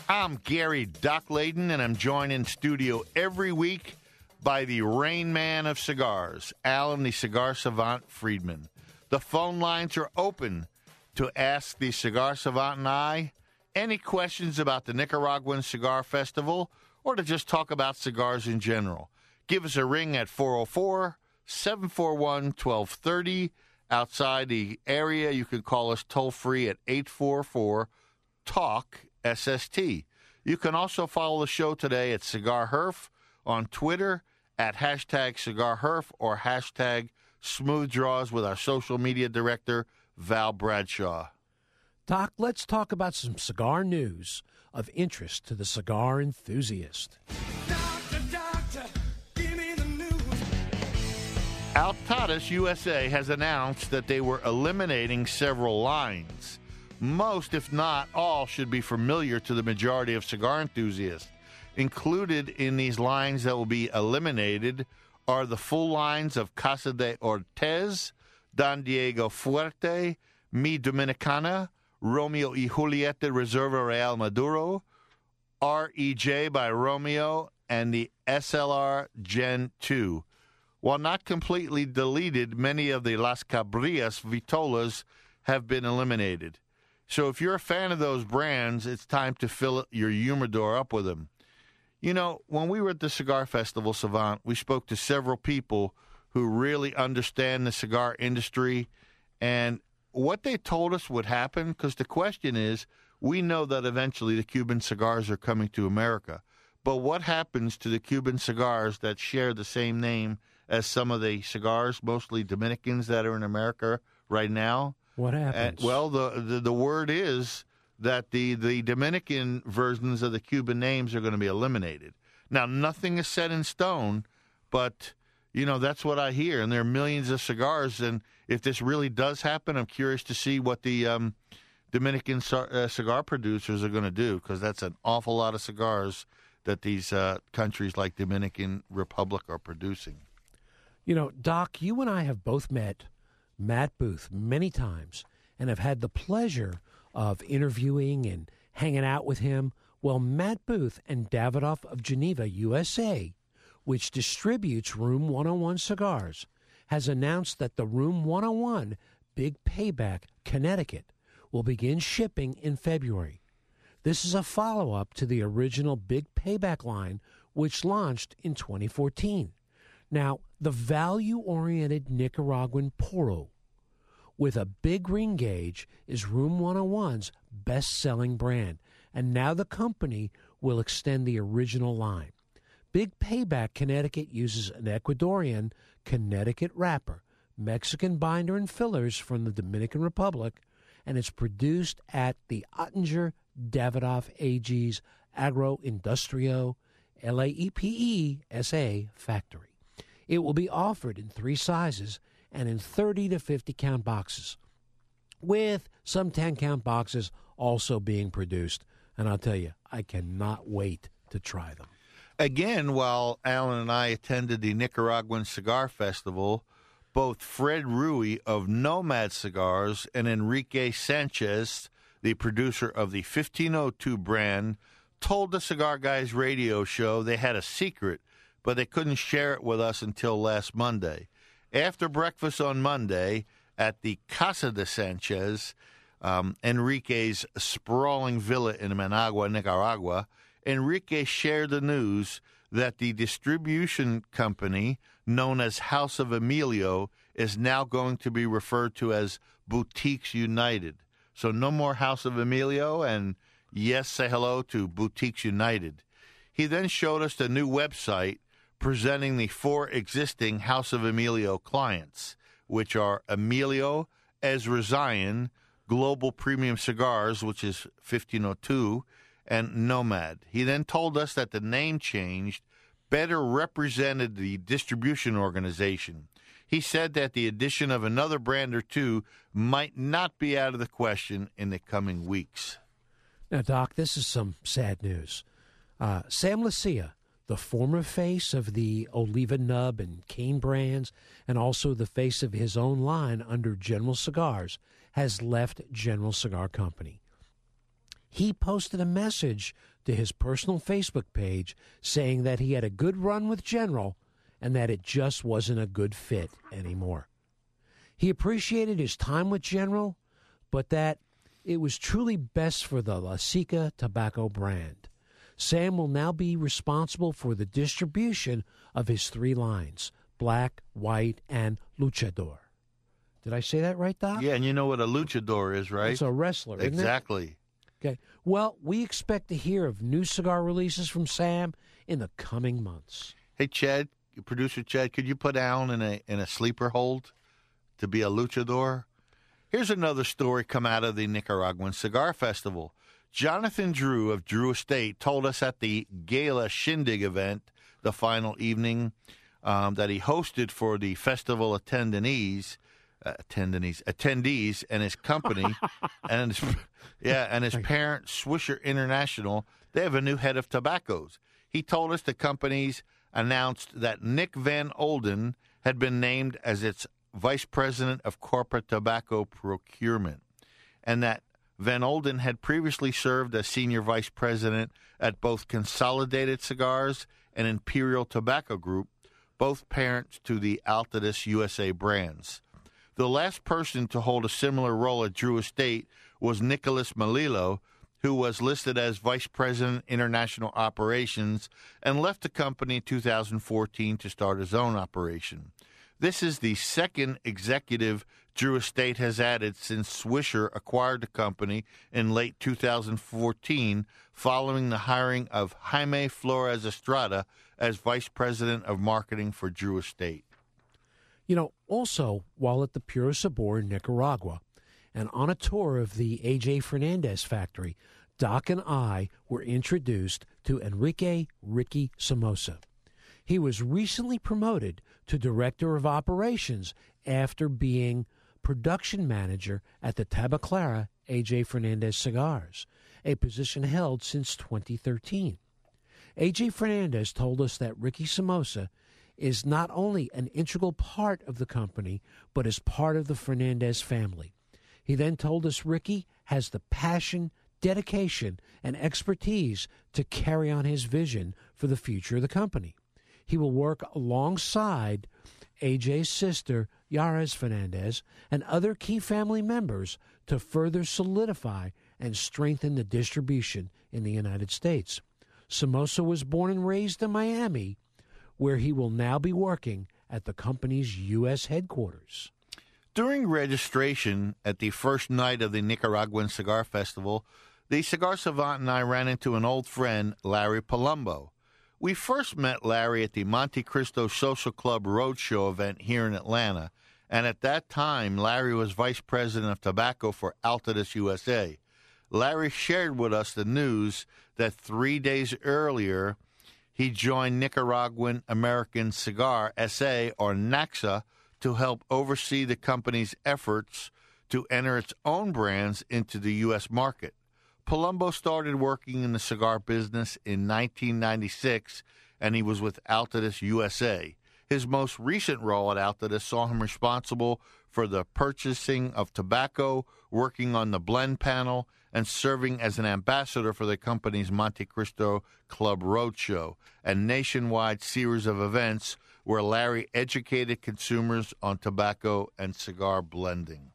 I'm Gary Doc Layden, and I'm joined in studio every week by the Rain Man of Cigars, Alan the Cigar Savant Friedman. The phone lines are open to ask the Cigar Savant and I any questions about the Nicaraguan Cigar Festival or to just talk about cigars in general. Give us a ring at 404 741 1230. Outside the area, you can call us toll free at 844 TALK SST. You can also follow the show today at Cigar Herf on Twitter at hashtag Cigar Herf or hashtag Smooth Draws with our social media director, Val Bradshaw. Doc, let's talk about some cigar news of interest to the cigar enthusiast. Altadis USA has announced that they were eliminating several lines. Most, if not all, should be familiar to the majority of cigar enthusiasts. Included in these lines that will be eliminated are the full lines of Casa de Ortez, Don Diego Fuerte, Mi Dominicana, Romeo y Julieta Reserva Real Maduro, REJ by Romeo, and the SLR Gen 2. While not completely deleted, many of the Las Cabrillas Vitolas have been eliminated. So if you're a fan of those brands, it's time to fill your humidor up with them. You know, when we were at the Cigar Festival Savant, we spoke to several people who really understand the cigar industry and what they told us would happen. Because the question is, we know that eventually the Cuban cigars are coming to America. But what happens to the Cuban cigars that share the same name as some of the cigars, mostly Dominicans, that are in America right now? What And, happens? well, the, the the word is that the the Dominican versions of the Cuban names are going to be eliminated. Now, nothing is set in stone, but you know that's what I hear, and there are millions of cigars. And if this really does happen, I'm curious to see what the um, Dominican uh, cigar producers are going to do because that's an awful lot of cigars that these uh, countries like Dominican Republic are producing. You know, Doc, you and I have both met Matt Booth many times and have had the pleasure of interviewing and hanging out with him. Well, Matt Booth and Davidoff of Geneva, USA, which distributes Room 101 cigars, has announced that the Room 101 Big Payback Connecticut will begin shipping in February. This is a follow up to the original Big Payback line, which launched in 2014. Now, the value oriented Nicaraguan puro with a big ring gauge is Room 101's best selling brand, and now the company will extend the original line. Big Payback Connecticut uses an Ecuadorian Connecticut wrapper, Mexican binder and fillers from the Dominican Republic, and it's produced at the Oettinger Davidoff AG's Agro Industrio LAEPE SA factory. It will be offered in three sizes and in 30 to 50 count boxes, with some 10 count boxes also being produced. And I'll tell you, I cannot wait to try them. Again, while Alan and I attended the Nicaraguan Cigar Festival, both Fred Rewey of Nomad Cigars and Enrique Sanchez, the producer of the 1502 brand, told the Cigar Guys radio show they had a secret, but they couldn't share it with us until last Monday. After breakfast on Monday at the Casa de Sanchez, um, Enrique's sprawling villa in Managua, Nicaragua, Enrique shared the news that the distribution company known as House of Emilio is now going to be referred to as Boutiques United. So no more House of Emilio, and yes, say hello to Boutiques United. He then showed us the new website presenting the four existing House of Emilio clients, which are Emilio, Ezra Zion, Global Premium Cigars, which is 1502, and Nomad. He then told us that the name changed better represented the distribution organization. He said that the addition of another brand or two might not be out of the question in the coming weeks. Now, Doc, this is some sad news. Uh, Sam Leccia, the former face of the Oliva Nub and Cain brands, and also the face of his own line under General Cigars, has left General Cigar Company. He posted a message to his personal Facebook page saying that he had a good run with General and that it just wasn't a good fit anymore. He appreciated his time with General, but that it was truly best for the Leccia tobacco brand. Sam will now be responsible for the distribution of his three lines black, white, and luchador. Did I say that right, Doc? Yeah, and you know what a luchador is, right? It's a wrestler. Exactly. Okay. Well, we expect to hear of new cigar releases from Sam in the coming months. Hey, Chad, producer Chad, could you put Alan in a in a sleeper hold to be a luchador? Here's another story come out of the Nicaraguan Cigar Festival. Jonathan Drew of Drew Estate told us at the gala shindig event, the final evening um, that he hosted for the festival attendees, uh, attendees, attendees, and his company, and his, yeah, and his parent Swisher International. They have a new head of tobaccos. He told us the companies announced that Nick Van Olden had been named as its vice president of corporate tobacco procurement, and that Van Olden had previously served as senior vice president at both Consolidated Cigars and Imperial Tobacco Group, both parents to the Altadis USA brands. The last person to hold a similar role at Drew Estate was Nicholas Melillo, who was listed as Vice President International Operations and left the company in 2014 to start his own operation. This is the second executive Drew Estate has added since Swisher acquired the company in late 2014 following the hiring of Jaime Flores Estrada as Vice President of Marketing for Drew Estate. You know, also, while at the Puro Sabor in Nicaragua and on a tour of the AJ Fernandez factory, Doc and I were introduced to Enrique Ricky Somoza. He was recently promoted to Director of Operations after being production manager at the Tabacalera AJ Fernandez Cigars, a position held since 2013. AJ Fernandez told us that Ricky Somoza is not only an integral part of the company, but is part of the Fernandez family. He then told us Ricky has the passion, dedication, and expertise to carry on his vision for the future of the company. He will work alongside AJ's sister, Yares Fernandez, and other key family members to further solidify and strengthen the distribution in the United States. Somoza was born and raised in Miami, where he will now be working at the company's U.S. headquarters. During registration at the first night of the Nicaraguan Cigar Festival, the Cigar Savant and I ran into an old friend, Larry Palumbo. We first met Larry at the Monte Cristo Social Club Roadshow event here in Atlanta, and at that time, Larry was vice president of tobacco for Altadis USA. Larry shared with us the news that three days earlier, he joined Nicaraguan American Cigar SA, or NACSA, to help oversee the company's efforts to enter its own brands into the U.S. market. Palumbo started working in the cigar business in 1996, and he was with Altadis USA. His most recent role at Altadis saw him responsible for the purchasing of tobacco, working on the blend panel, and serving as an ambassador for the company's Monte Cristo Club Roadshow, a nationwide series of events where Larry educated consumers on tobacco and cigar blending.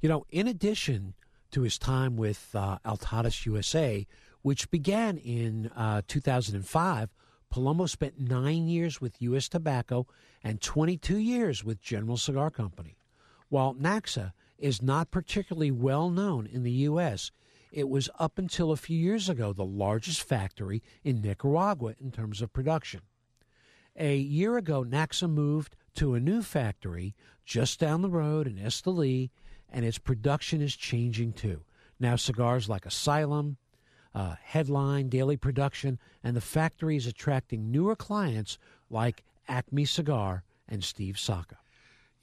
You know, in addition to his time with uh, Altadis USA, which began in uh, 2005, Palumbo spent nine years with U.S. Tobacco and 22 years with General Cigar Company. While NACSA is not particularly well known in the U.S., it was up until a few years ago the largest factory in Nicaragua in terms of production. A year ago, NACSA moved to a new factory just down the road in Esteli, and its production is changing too. Now, cigars like Asylum, uh, Headline, Daily Production, and the factory is attracting newer clients like Acme Cigar and Steve Saka.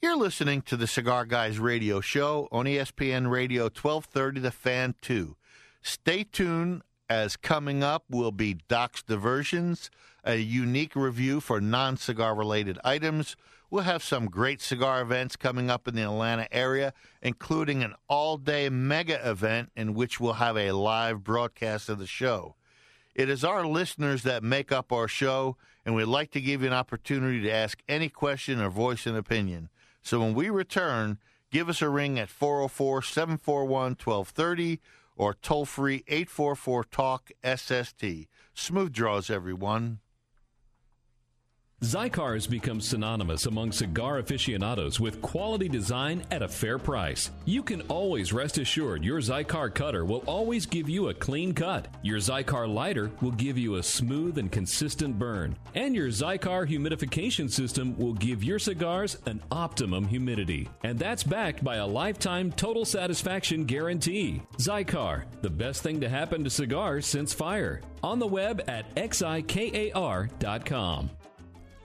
You're listening to the Cigar Guys radio show on ESPN Radio 1230 The Fan 2. Stay tuned as coming up will be Doc's Diversions, a unique review for non cigar related items. We'll have some great cigar events coming up in the Atlanta area, including an all day mega event in which we'll have a live broadcast of the show. It is our listeners that make up our show, and we'd like to give you an opportunity to ask any question or voice an opinion. So when we return, give us a ring at 404 741 1230 or toll free 844 TALK SST. Smooth draws, everyone. Xikar has become synonymous among cigar aficionados with quality design at a fair price. You can always rest assured your Xikar cutter will always give you a clean cut. Your Xikar lighter will give you a smooth and consistent burn. And your Xikar humidification system will give your cigars an optimum humidity. And that's backed by a lifetime total satisfaction guarantee. Xikar, the best thing to happen to cigars since fire. On the web at xikar.com.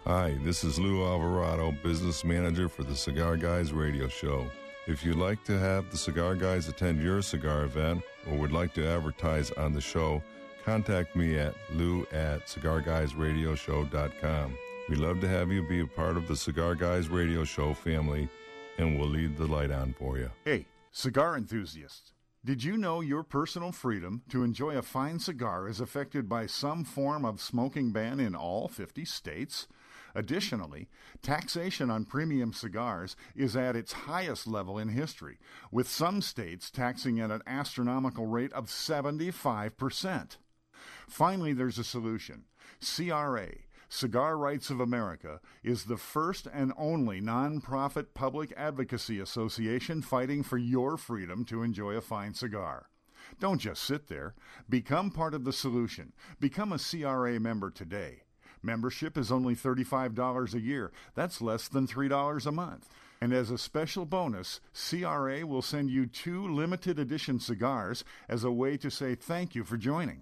Hi, this is Lou Alvarado, business manager for the Cigar Guys radio show. If you'd like to have the Cigar Guys attend your cigar event or would like to advertise on the show, contact me at lou at cigarguysradioshow.com. We'd love to have you be a part of the Cigar Guys radio show family, and we'll leave the light on for you. Hey, cigar enthusiasts. Did you know your personal freedom to enjoy a fine cigar is affected by some form of smoking ban in all 50 states? Additionally, taxation on premium cigars is at its highest level in history, with some states taxing at an astronomical rate of 75%. Finally, there's a solution. CRA, Cigar Rights of America, is the first and only nonprofit public advocacy association fighting for your freedom to enjoy a fine cigar. Don't just sit there. Become part of the solution. Become a CRA member today. Membership is only $35 a year. That's less than $3 a month. And as a special bonus, CRA will send you two limited edition cigars as a way to say thank you for joining.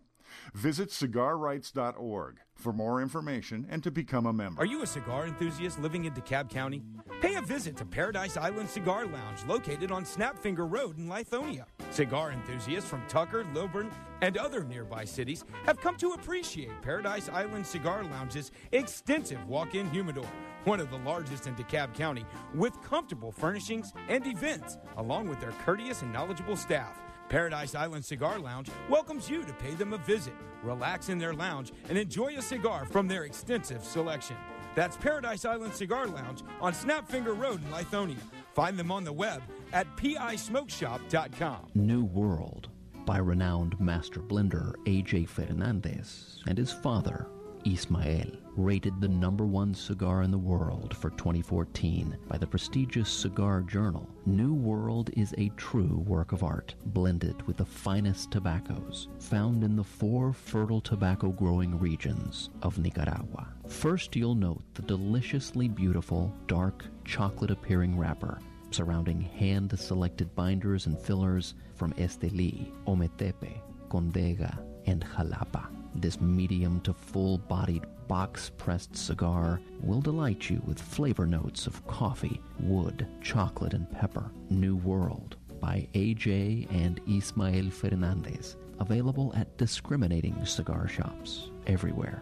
Visit cigarrights.org for more information and to become a member. Are you a cigar enthusiast living in DeKalb County? Pay a visit to Paradise Island Cigar Lounge located on Snapfinger Road in Lithonia. Cigar enthusiasts from Tucker, Lilburn, and other nearby cities have come to appreciate Paradise Island Cigar Lounge's extensive walk in humidor, one of the largest in DeKalb County, with comfortable furnishings and events, along with their courteous and knowledgeable staff. Paradise Island Cigar Lounge welcomes you to pay them a visit, relax in their lounge, and enjoy a cigar from their extensive selection. That's Paradise Island Cigar Lounge on Snapfinger Road in Lithonia. Find them on the web at pismokeshop.com. New World by renowned master blender A.J. Fernandez and his father, Ismael, rated the number one cigar in the world for 2014 by the prestigious Cigar Journal, New World is a true work of art, blended with the finest tobaccos found in the four fertile tobacco growing regions of Nicaragua. First, you'll note the deliciously beautiful, dark, chocolate appearing wrapper surrounding hand selected binders and fillers from Esteli, Ometepe, Condega, and Jalapa. This medium to full bodied box pressed cigar will delight you with flavor notes of coffee, wood, chocolate, and pepper. New World by AJ and Ismael Fernandez. Available at discriminating cigar shops everywhere.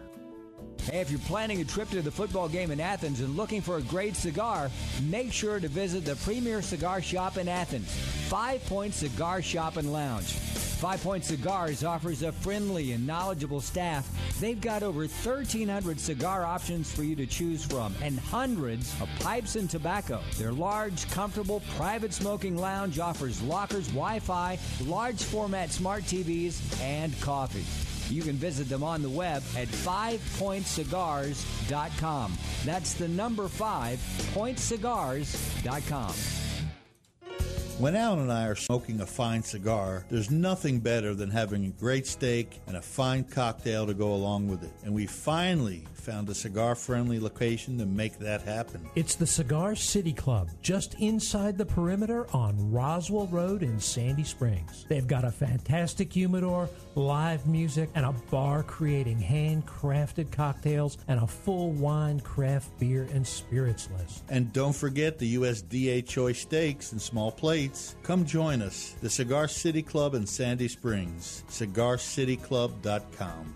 Hey, if you're planning a trip to the football game in Athens and looking for a great cigar, make sure to visit the premier cigar shop in Athens, Five Point Cigar Shop and Lounge. Five Point Cigars offers a friendly and knowledgeable staff. They've got over 1,300 cigar options for you to choose from and hundreds of pipes and tobacco. Their large, comfortable, private smoking lounge offers lockers, Wi Fi, large format smart TVs, and coffee. You can visit them on the web at fivepointcigars.com. That's the number five, pointcigars.com. When Alan and I are smoking a fine cigar, there's nothing better than having a great steak and a fine cocktail to go along with it. And we finally found a cigar friendly location to make that happen. It's the Cigar City Club, just inside the perimeter on Roswell Road in Sandy Springs. They've got a fantastic humidor, live music, and a bar creating handcrafted cocktails and a full wine, craft beer, and spirits list. And don't forget the USDA choice steaks and small plates. Come join us, the Cigar City Club in Sandy Springs, cigarcityclub.com.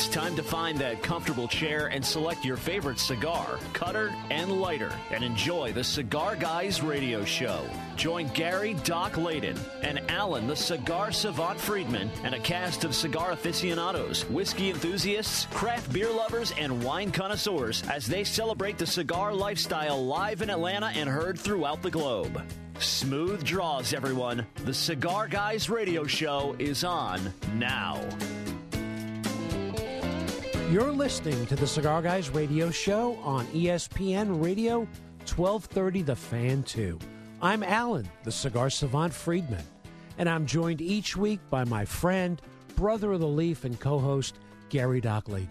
It's time to find that comfortable chair and select your favorite cigar, cutter, and lighter, and enjoy the Cigar Guys radio show. Join Gary Doc Layden and Alan the Cigar Savant Friedman and a cast of cigar aficionados, whiskey enthusiasts, craft beer lovers, and wine connoisseurs as they celebrate the cigar lifestyle live in Atlanta and heard throughout the globe. Smooth draws, everyone. The Cigar Guys radio show is on now. You're listening to the Cigar Guys radio show on ESPN Radio 1230 The Fan 2. I'm Alan, the cigar savant Friedman, and I'm joined each week by my friend, brother of the leaf, and co host Gary Doc Layden.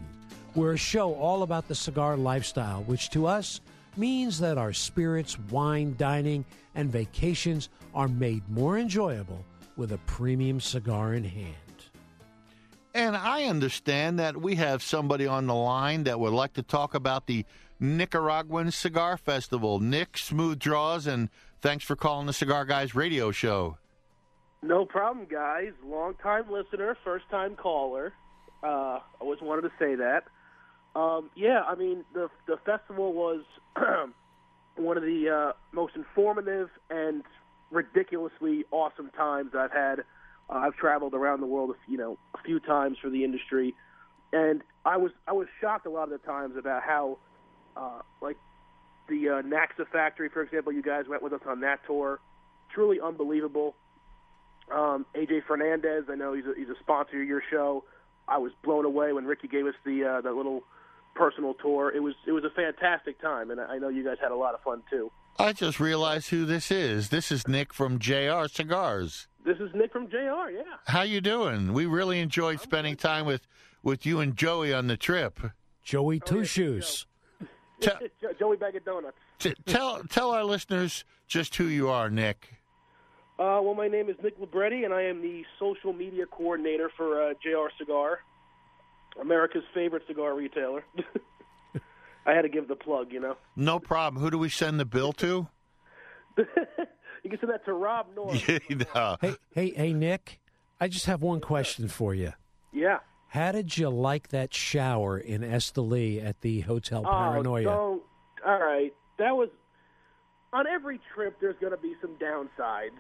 We're a show all about the cigar lifestyle, which to us means that our spirits, wine, dining, and vacations are made more enjoyable with a premium cigar in hand. And I understand that we have somebody on the line that would like to talk about the Nicaraguan Cigar Festival. Nick, smooth draws, and thanks for calling the Cigar Guys radio show. No problem, guys. Long time listener, first time caller. Uh, I always wanted to say that. Um, yeah, I mean the the festival was one of the uh, most informative and ridiculously awesome times I've had. Uh, I've traveled around the world, you know, a few times for the industry, and I was I was shocked a lot of the times about how, uh, like, the uh, NACSA factory, for example. You guys went with us on that tour. Truly unbelievable. Um, AJ Fernandez, I know he's a, he's a sponsor of your show. I was blown away when Ricky gave us the uh, that little personal tour. It was it was a fantastic time, and I know you guys had a lot of fun too. I just realized who this is. This is Nick from JR Cigars. This is Nick from JR. Yeah. How you doing? We really enjoyed spending time with, with you and Joey on the trip. Joey Two Shoes. Jo- Joey Bag of Donuts. T- tell tell our listeners just who you are, Nick. Uh, well, my name is Nick Libretti, and I am the social media coordinator for uh, JR Cigar, America's favorite cigar retailer. I had to give the plug, you know. No problem. Who do we send the bill to? You can send that to Rob North. no. Hey, hey, hey, Nick. I just have one question for you. Yeah. How did you like that shower in Esteli at the Hotel oh, Paranoia? Oh, don't. All right. That was on every trip. There's going to be some downsides,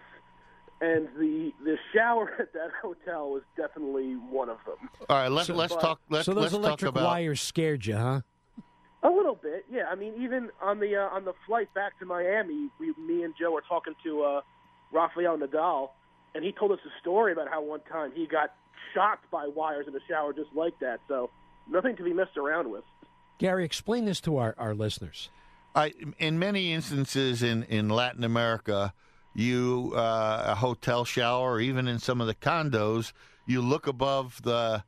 and the the shower at that hotel was definitely one of them. All right, let's let's But- talk. Let's so those let's talk electric about. wires scared you, huh? A little bit, yeah. I mean, even on the uh, on the flight back to Miami, we, me and Joe were talking to uh, Rafael Nodal, and he told us a story about how one time he got shocked by wires in the shower just like that. So nothing to be messed around with. Gary, explain this to our, our listeners. I, in many instances in, in Latin America, you uh, a hotel shower, or even in some of the condos, you look above the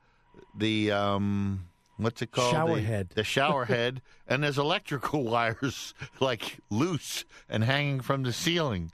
the um, what's it called? Shower the, head. The shower head, and there's electrical wires like loose and hanging from the ceiling.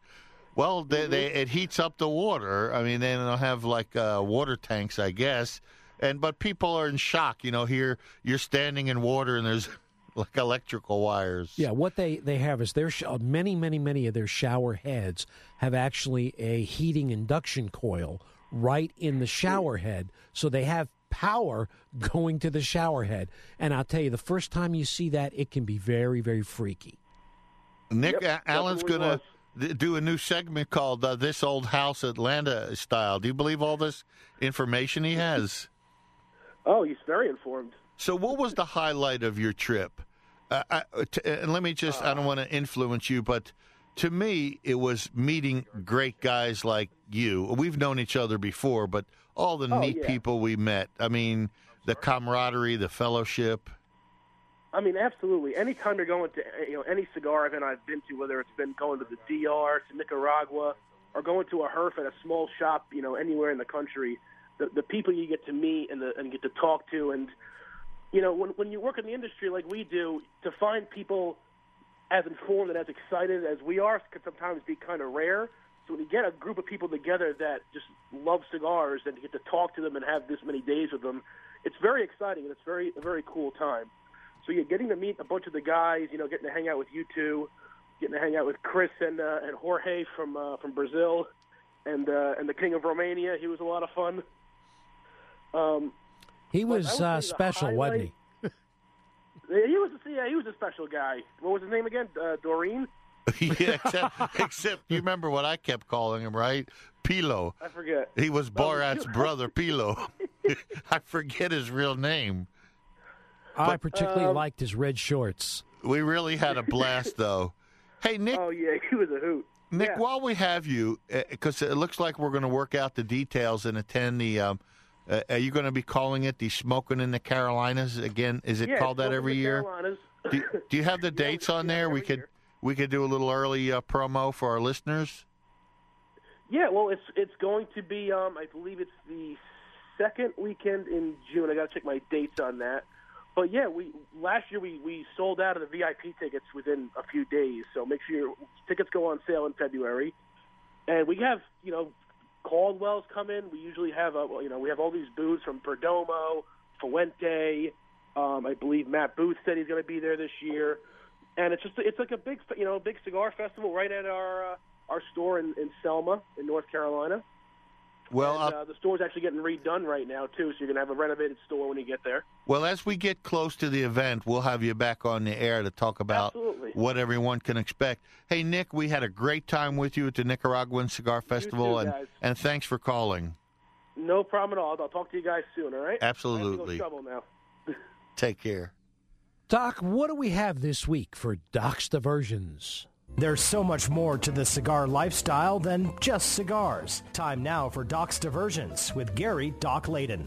Well, they, they, it heats up the water. I mean, they don't have like uh, water tanks, I guess. And but people are in shock. You know, here you're standing in water and there's like electrical wires. Yeah, what they, they have is their sh- uh, many, many, many of their shower heads have actually a heating induction coil right in the shower head. So they have power going to the shower head. And I'll tell you, the first time you see that, it can be very, very freaky. Nick Yep, Alan's going to do a new segment called uh, "This Old House Atlanta Style." Do you believe all this information he has? Oh, he's very informed. So, what was the highlight of your trip? Uh, I, t- and let me just, I don't want to influence you, but to me, it was meeting great guys like you. We've known each other before, but all the Oh, neat yeah. people we met. I mean, the camaraderie, the fellowship. I mean, absolutely. Anytime you're going to you know any cigar event I've been to, whether it's been going to the DR, to Nicaragua, or going to a herf at a small shop, you know, anywhere in the country, the the people you get to meet and the and get to talk to, and you know, when when you work in the industry like we do, to find people as informed and as excited as we are can sometimes be kind of rare. So when you get a group of people together that just love cigars and you get to talk to them and have this many days with them, it's very exciting and it's very a very cool time. So you're getting to meet a bunch of the guys, you know, getting to hang out with you two, getting to hang out with Chris and uh, and Jorge from uh, from Brazil, and uh, and the King of Romania. He was a lot of fun. Um, He was uh, special, wasn't he? he was yeah, he was a special guy. What was his name again? Uh, Doreen. yeah, except, except you remember what I kept calling him, right? Pilo. I forget. He was Oh, Borat's brother, Pilo. I forget his real name. I particularly Um, liked his red shorts. We really had a blast, though. Hey, Nick. Oh yeah, he was a hoot. Nick, Yeah. while we have you, because it looks like we're going to work out the details and attend the. Um, uh, are you going to be calling it the Smoking in the Carolinas again? Is it Yeah, called that every year? Carolinas. Do, do you have the dates on there? We could we could do a little early uh, promo for our listeners. Yeah, well, it's it's going to be. Um, I believe it's the second weekend in June. I got to check my dates on that. But yeah, we last year we we sold out of the VIP tickets within a few days. So make sure your tickets go on sale in February. And we have you know Caldwell's come in. We usually have a you know we have all these booths from Perdomo, Fuente. Um, I believe Matt Booth said he's going to be there this year. And it's just it's like a big you know big cigar festival right at our uh, our store in, in Selma in North Carolina. Well, And, uh, uh, the store's actually getting redone right now too, so you're gonna have a renovated store when you get there. well, as we get close to the event, we'll have you back on the air to talk about Absolutely. what everyone can expect. Hey, Nick, we had a great time with you at the Nicaraguan Cigar Festival, too, and guys. and thanks for calling. No problem at all. I'll talk to you guys soon. All right? Absolutely. I have to go shovel now. Take care. Doc, what do we have this week for Doc's Diversions? There's so much more to the cigar lifestyle than just cigars. Time now for Doc's Diversions with Gary Doc Layden.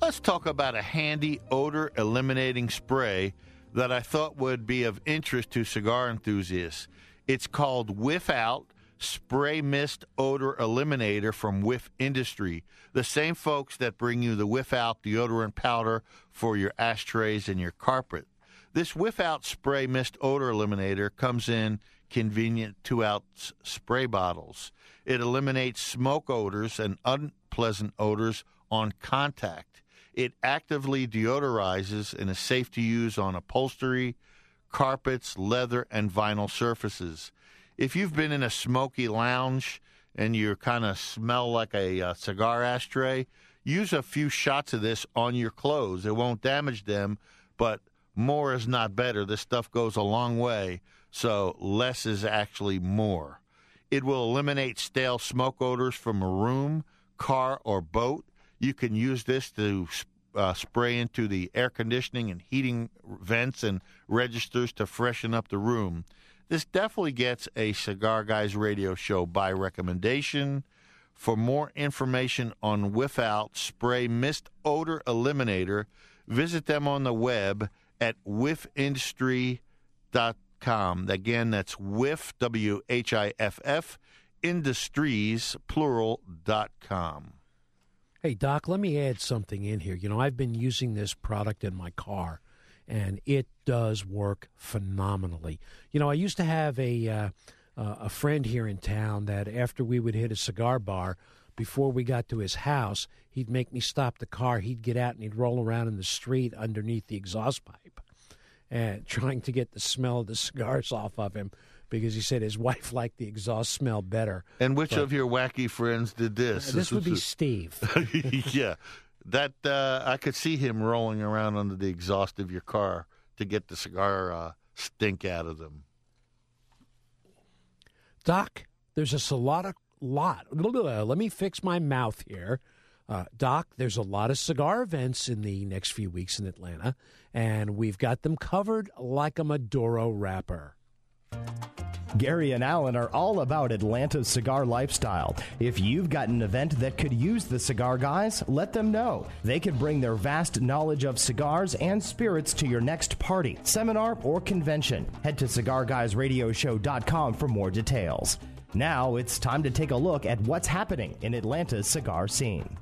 Let's talk about a handy odor eliminating spray that I thought would be of interest to cigar enthusiasts. It's called Whiff Out Spray Mist Odor Eliminator from Whiff Industry, the same folks that bring you the Whiff Out deodorant powder for your ashtrays and your carpet. This Whiff Out Spray Mist Odor Eliminator comes in convenient two ounce spray bottles. It eliminates smoke odors and unpleasant odors on contact. It actively deodorizes and is safe to use on upholstery, carpets, leather, and vinyl surfaces. If you've been in a smoky lounge and you kind of smell like a uh, cigar ashtray, use a few shots of this on your clothes. It won't damage them, but more is not better. This stuff goes a long way, so less is actually more. It will eliminate stale smoke odors from a room, car, or boat. You can use this to uh, spray into the air conditioning and heating vents and registers to freshen up the room. This definitely gets a Cigar Guys radio show by recommendation. For more information on Whiff Out Spray Mist Odor Eliminator, visit them on the web at whiffindustry.com. Again, that's whiff, W H I F F, industries, plural.com. Hey, Doc, let me add something in here. You know, I've been using this product in my car, and it does work phenomenally. You know, I used to have a. Uh, uh, a friend here in town that after we would hit a cigar bar, before we got to his house, he'd make me stop the car. He'd get out and he'd roll around in the street underneath the exhaust pipe, and trying to get the smell of the cigars off of him because he said his wife liked the exhaust smell better. And which But- of your wacky friends did this? This would be was- Steve. yeah, that uh, I could see him rolling around under the exhaust of your car to get the cigar uh, stink out of them. Doc, there's a lot of lot. Let me fix my mouth here. Uh, Doc, there's a lot of cigar events in the next few weeks in Atlanta, and we've got them covered like a Maduro wrapper. Gary and Alan are all about Atlanta's cigar lifestyle. If you've got an event that could use the cigar guys, let them know. They can bring their vast knowledge of cigars and spirits to your next party, seminar, or convention. Head to cigarguysradioshow.com for more details. Now it's time to take a look at what's happening in Atlanta's cigar scene.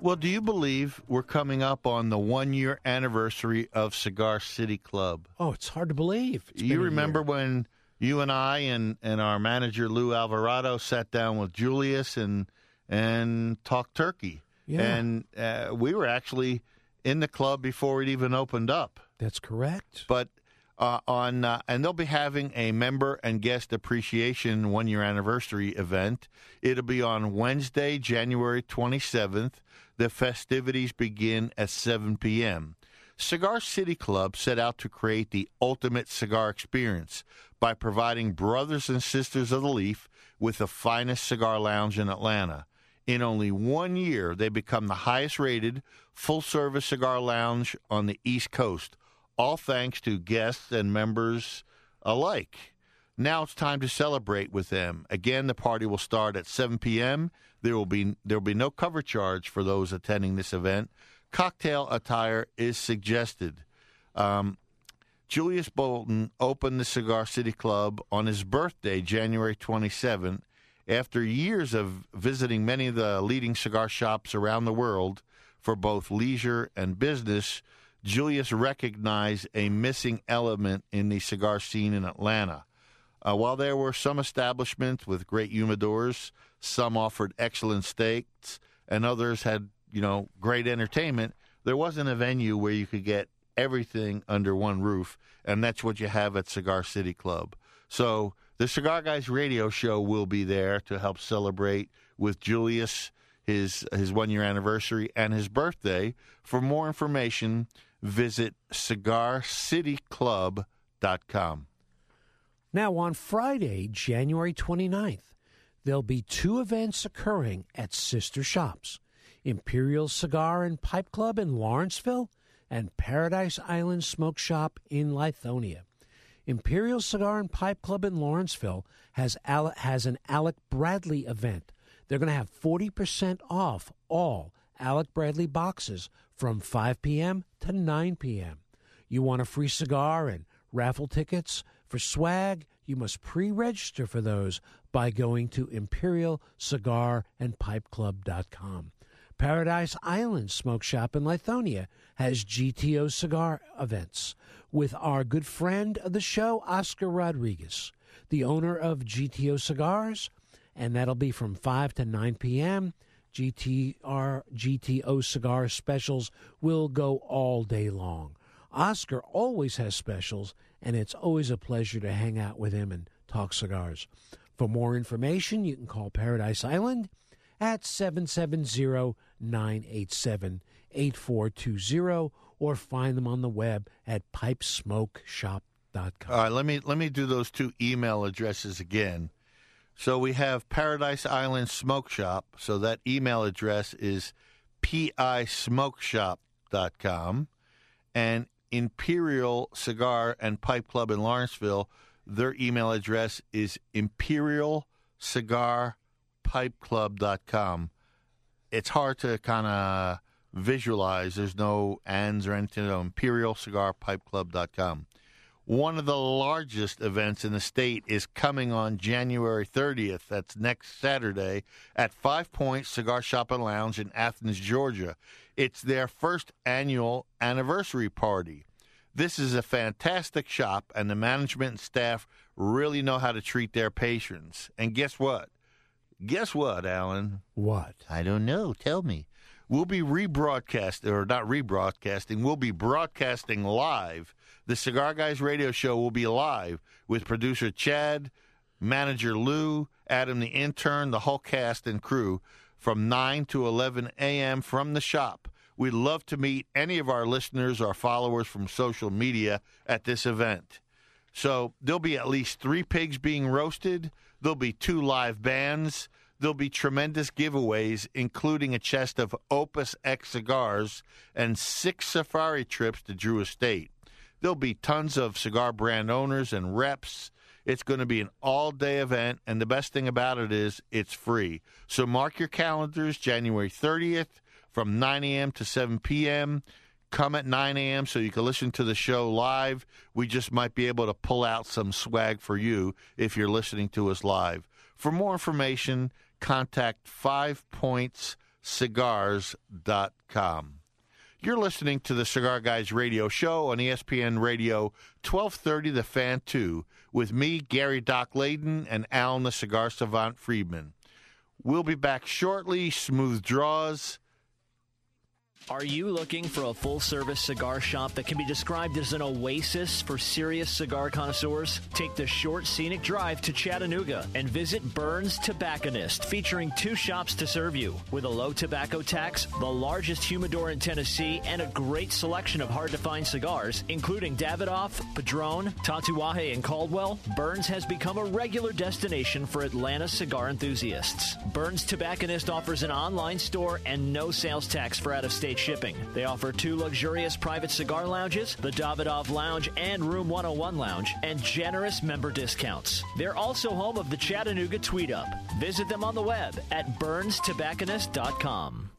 Well, do you believe we're coming up on the one year anniversary of Cigar City Club? Oh, it's hard to believe. It's you remember when you and I and, and our manager Lou Alvarado sat down with Julius and and talked turkey. Yeah. And uh, we were actually in the club before it even opened up. That's correct. But uh, on uh, and they'll be having a member and guest appreciation one year anniversary event. It'll be on Wednesday, January 27th. The festivities begin at 7 p.m. Cigar City Club set out to create the ultimate cigar experience by providing brothers and sisters of the leaf with the finest cigar lounge in Atlanta. In only one year, they become the highest rated full service cigar lounge on the East Coast, all thanks to guests and members alike. Now it's time to celebrate with them. Again, the party will start at 7 p.m. There will be there will be no cover charge for those attending this event. Cocktail attire is suggested. Um, Julius Bolton opened the Cigar City Club on his birthday, January 27th. After years of visiting many of the leading cigar shops around the world for both leisure and business, Julius recognized a missing element in the cigar scene in Atlanta. Uh, while there were some establishments with great humidors, some offered excellent steaks, and others had, you know, great entertainment, there wasn't a venue where you could get everything under one roof, and that's what you have at Cigar City Club. So the Cigar Guys radio show will be there to help celebrate with Julius his his one year anniversary and his birthday. For more information, visit cigarcityclub.com. Now, on Friday, January 29th, there'll be two events occurring at sister shops Imperial Cigar and Pipe Club in Lawrenceville and Paradise Island Smoke Shop in Lithonia. Imperial Cigar and Pipe Club in Lawrenceville has, Al- has an Alec Bradley event. They're going to have 40% off all Alec Bradley boxes from 5 p.m. to 9 p.m. You want a free cigar and raffle tickets for swag? You must pre register for those by going to ImperialCigarAndPipeClub.com. Paradise Island Smoke Shop in Lithonia has GTO cigar events with our good friend of the show, Oscar Rodriguez, the owner of GTO Cigars, and that'll be from 5 to 9 p.m. GTR GTO cigar specials will go all day long. Oscar always has specials, and it's always a pleasure to hang out with him and talk cigars. For more information, you can call Paradise Island at 770-987-8420 or find them on the web at pipesmokeshop.com. All right, let me let me do those two email addresses again. So we have Paradise Island Smoke Shop. So that email address is pismokeshop.com. And Imperial Cigar and Pipe Club in Lawrenceville, their email address is Imperial Cigar ImperialCigarPipeClub.com. It's hard to kind of visualize. There's no ands or anything. ImperialCigarPipeClub.com. One of the largest events in the state is coming on January 30th. That's next Saturday at Five Points Cigar Shop and Lounge in Athens, Georgia. It's their first annual anniversary party. This is a fantastic shop, and the management and staff really know how to treat their patrons. And guess what? Guess what, Alan? What? I don't know. Tell me. We'll be rebroadcasting, or not rebroadcasting, we'll be broadcasting live. The Cigar Guys radio show will be live with producer Chad, manager Lou, Adam the intern, the whole cast and crew from 9 to 11 a.m. from the shop. We'd love to meet any of our listeners or followers from social media at this event. So there'll be at least three pigs being roasted. There'll be two live bands. There'll be tremendous giveaways, including a chest of Opus X cigars and six safari trips to Drew Estate. There'll be tons of cigar brand owners and reps. It's going to be an all day event, and the best thing about it is it's free. So mark your calendars January 30th from 9 a.m. to 7 p.m. Come at 9 a.m. so you can listen to the show live. We just might be able to pull out some swag for you if you're listening to us live. For more information, contact fivepointscigars.com. You're listening to the Cigar Guys radio show on ESPN Radio 1230 The Fan 2 with me, Gary Doc Layden, and Alan the Cigar Savant Friedman. We'll be back shortly. Smooth draws. Are you looking for a full service cigar shop that can be described as an oasis for serious cigar connoisseurs? Take the short scenic drive to Chattanooga and visit Burns Tobacconist, featuring two shops to serve you. With a low tobacco tax, the largest humidor in Tennessee, and a great selection of hard to find cigars, including Davidoff, Padron, Tatuaje, and Caldwell, Burns has become a regular destination for Atlanta cigar enthusiasts. Burns Tobacconist offers an online store and no sales tax for out of state shipping. They offer two luxurious private cigar lounges, the Davidoff Lounge and Room 101 Lounge, and generous member discounts. They're also home of the Chattanooga Tweet Up. Visit them on the web at burnstobacconist.com.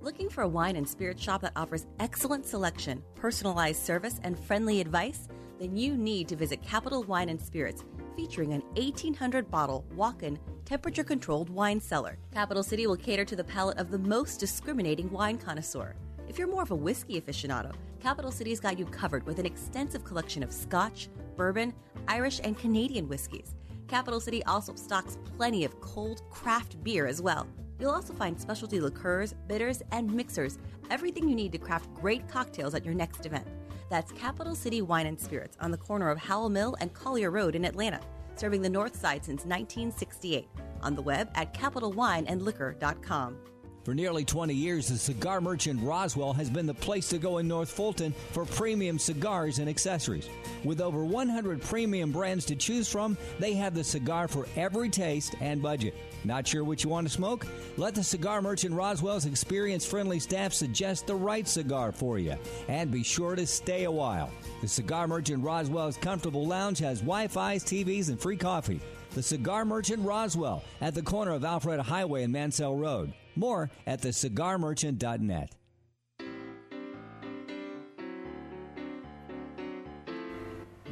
Looking for a wine and spirit shop that offers excellent selection, personalized service, and friendly advice? Then you need to visit Capital Wine and Spirits, featuring an 1800 bottle walk in temperature controlled wine cellar. Capital City will cater to the palate of the most discriminating wine connoisseur. If you're more of a whiskey aficionado, Capital City's got you covered with an extensive collection of Scotch, bourbon, Irish, and Canadian whiskeys. Capital City also stocks plenty of cold craft beer as well. You'll also find specialty liqueurs, bitters, and mixers, everything you need to craft great cocktails at your next event. That's Capital City Wine and Spirits on the corner of Howell Mill and Collier Road in Atlanta, serving the North Side since 1968. On the web at capitalwineandliquor.com. For nearly 20 years, the cigar merchant Roswell has been the place to go in North Fulton for premium cigars and accessories. With over 100 premium brands to choose from, they have the cigar for every taste and budget. Not sure what you want to smoke? Let the cigar merchant Roswell's experience friendly staff suggest the right cigar for you. And be sure to stay a while. The cigar merchant Roswell's comfortable lounge has Wi Fi's, TVs, and free coffee. The Cigar Merchant Roswell at the corner of Alpharetta Highway and Mansell Road. More at thecigarmerchant.net.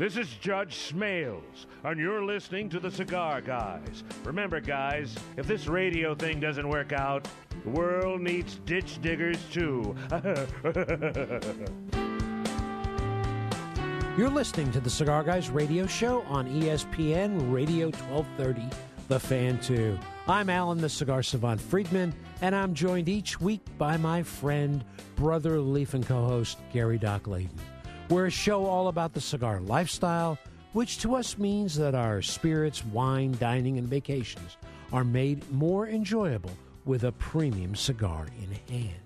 This is Judge Smails, and you're listening to the Cigar Guys. Remember, guys, if this radio thing doesn't work out, the world needs ditch diggers too. You're listening to the Cigar Guys radio show on ESPN Radio 1230, The Fan 2. I'm Alan the Cigar Savant Friedman, and I'm joined each week by my friend, brother, leaf, and co host Gary Doc Layden. We're a show all about the cigar lifestyle, which to us means that our spirits, wine, dining, and vacations are made more enjoyable with a premium cigar in hand.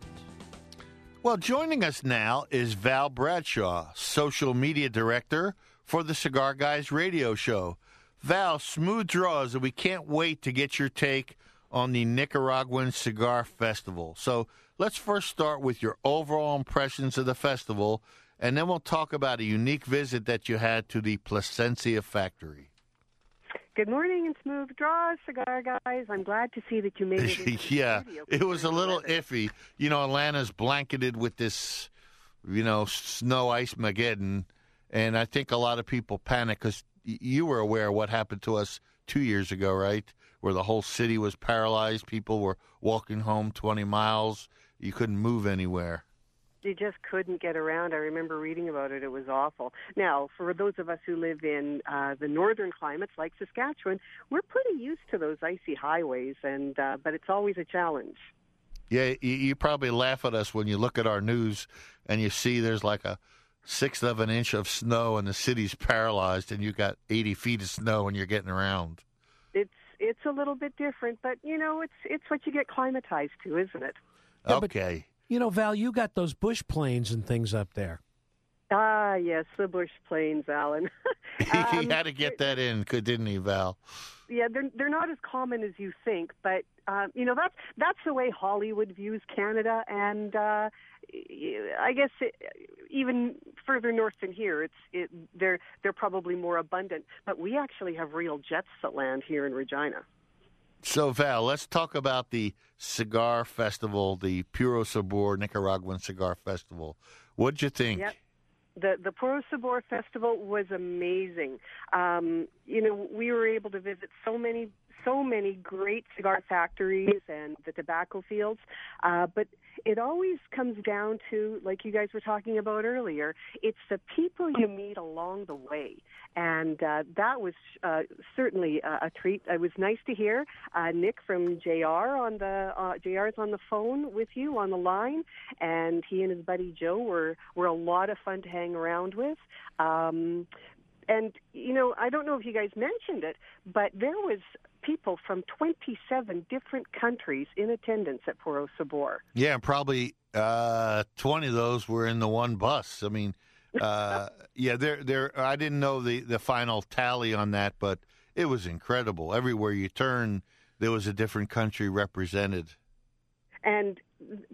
Well, joining us now is Val Bradshaw, social media director for the Cigar Guys radio show. Val, smooth draws, and we can't wait to get your take on the Nicaraguan Cigar Festival. So let's first start with your overall impressions of the festival, and then we'll talk about a unique visit that you had to the Plasencia factory. Good morning and smooth draws, cigar guys. I'm glad to see that you made it. yeah, it was a little iffy. You know, Atlanta's blanketed with this, you know, snow ice mageddon, and I think a lot of people panic because you were aware of what happened to us two years ago, right? Where the whole city was paralyzed. People were walking home 20 miles. You couldn't move anywhere. You just couldn't get around. I remember reading about it. It was awful. Now, for those of us who live in uh, the northern climates like Saskatchewan, we're pretty used to those icy highways, and uh, but it's always a challenge. Yeah, you, you probably laugh at us when you look at our news and you see there's like a sixth of an inch of snow and the city's paralyzed, and you got 80 feet of snow and you're getting around. It's it's a little bit different, but you know, it's it's what you get climatized to, isn't it? okay. You know, Val, you got those bush planes and things up there. Ah, yes, the bush planes, Alan. he had to get that in, didn't he, Val? yeah, they're they're not as common as you think, but um, you know that's that's the way Hollywood views Canada, and uh, I guess it, even further north than here, it's it, they're they're probably more abundant. But we actually have real jets that land here in Regina. So, Val, let's talk about the cigar festival, the Puro Sabor Nicaraguan Cigar Festival. What'd you think? Yep. The the Puro Sabor Festival was amazing. Um, you know, we were able to visit so many so many great cigar factories and the tobacco fields, uh, but it always comes down to, like you guys were talking about earlier, it's the people you meet along the way, and uh, that was uh, certainly a, a treat. It was nice to hear uh, Nick from JR on the uh, JR's on the phone with you on the line, and he and his buddy Joe were were a lot of fun to hang around with. Um, and you know, I don't know if you guys mentioned it, but there was people from 27 different countries in attendance at Puro Sabor. Yeah, and probably uh, 20 of those were in the one bus. I mean, uh, yeah, there, there. I didn't know the, the final tally on that, but it was incredible. Everywhere you turn, there was a different country represented. And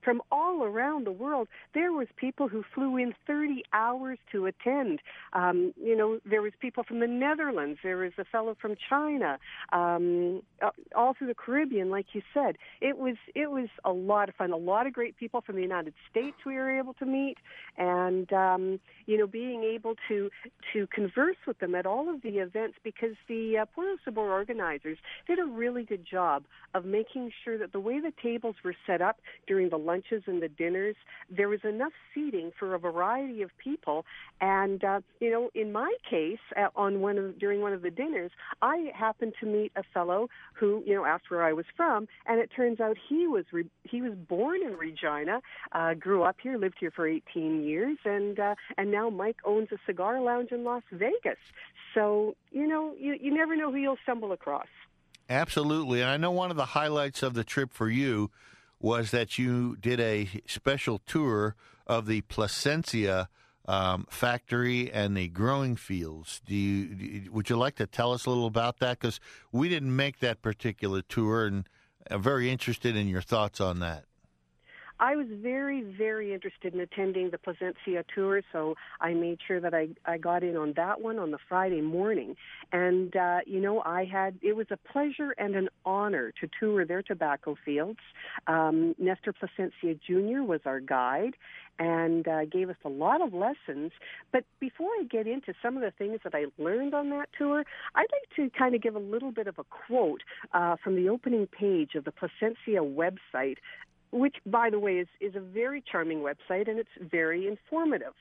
from all around the world, there was people who flew in 30 hours to attend. Um, you know, there was people from the Netherlands. There was a fellow from China. Um, uh, all through the Caribbean, like you said, it was it was a lot of fun. A lot of great people from the United States we were able to meet, and um, you know, being able to to converse with them at all of the events because the uh, Puro Sabor organizers did a really good job of making sure that the way the tables were set up during the lunches and the dinners, there was enough seating for a variety of people. And uh, you know, in my case, uh, on one of during one of the dinners, I happened to meet a fellow who you know asked where I was from, and it turns out he was re- he was born in Regina, uh, grew up here, lived here for 18 years, and uh, and now Mike owns a cigar lounge in Las Vegas. So you know, you you never know who you'll stumble across. Absolutely. And I know one of the highlights of the trip for you was that you did a special tour of the Plasencia um, factory and the growing fields. Do you, do you- would you like to tell us a little about that? Because we didn't make that particular tour, and I'm very interested in your thoughts on that. I was very, very interested in attending the Plasencia tour, so I made sure that I, I got in on that one on the Friday morning. And, uh, you know, I had, it was a pleasure and an honor to tour their tobacco fields. Um, Nestor Plasencia Jr. was our guide and uh, gave us a lot of lessons. But before I get into some of the things that I learned on that tour, I'd like to kind of give a little bit of a quote uh, from the opening page of the Plasencia website which, by the way, is, is a very charming website and it's very informative.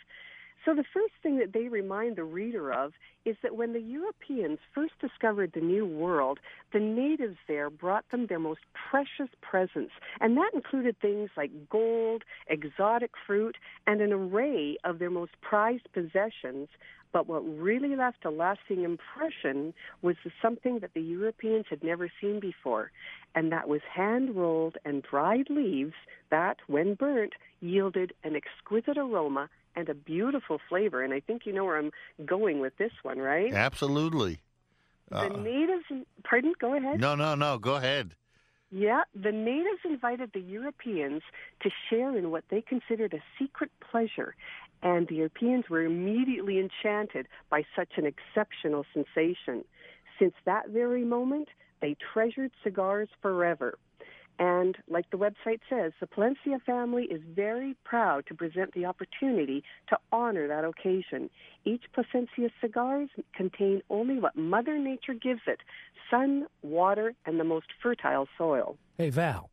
So, the first thing that they remind the reader of is that when the Europeans first discovered the New World, the natives there brought them their most precious presents, and that included things like gold, exotic fruit, and an array of their most prized possessions. But what really left a lasting impression was something that the Europeans had never seen before, and that was hand rolled and dried leaves that, when burnt, yielded an exquisite aroma and a beautiful flavor. And I think you know where I'm going with this one, right? Absolutely. The Uh, natives, pardon, go ahead. no, no, no. Go ahead. Yeah, the natives invited the Europeans to share in what they considered a secret pleasure, and the Europeans were immediately enchanted by such an exceptional sensation. Since that very moment, they treasured cigars forever. And like the website says, the Plasencia family is very proud to present the opportunity to honor that occasion. Each Plasencia cigars contain only what Mother Nature gives it sun, water, and the most fertile soil. Hey, Val,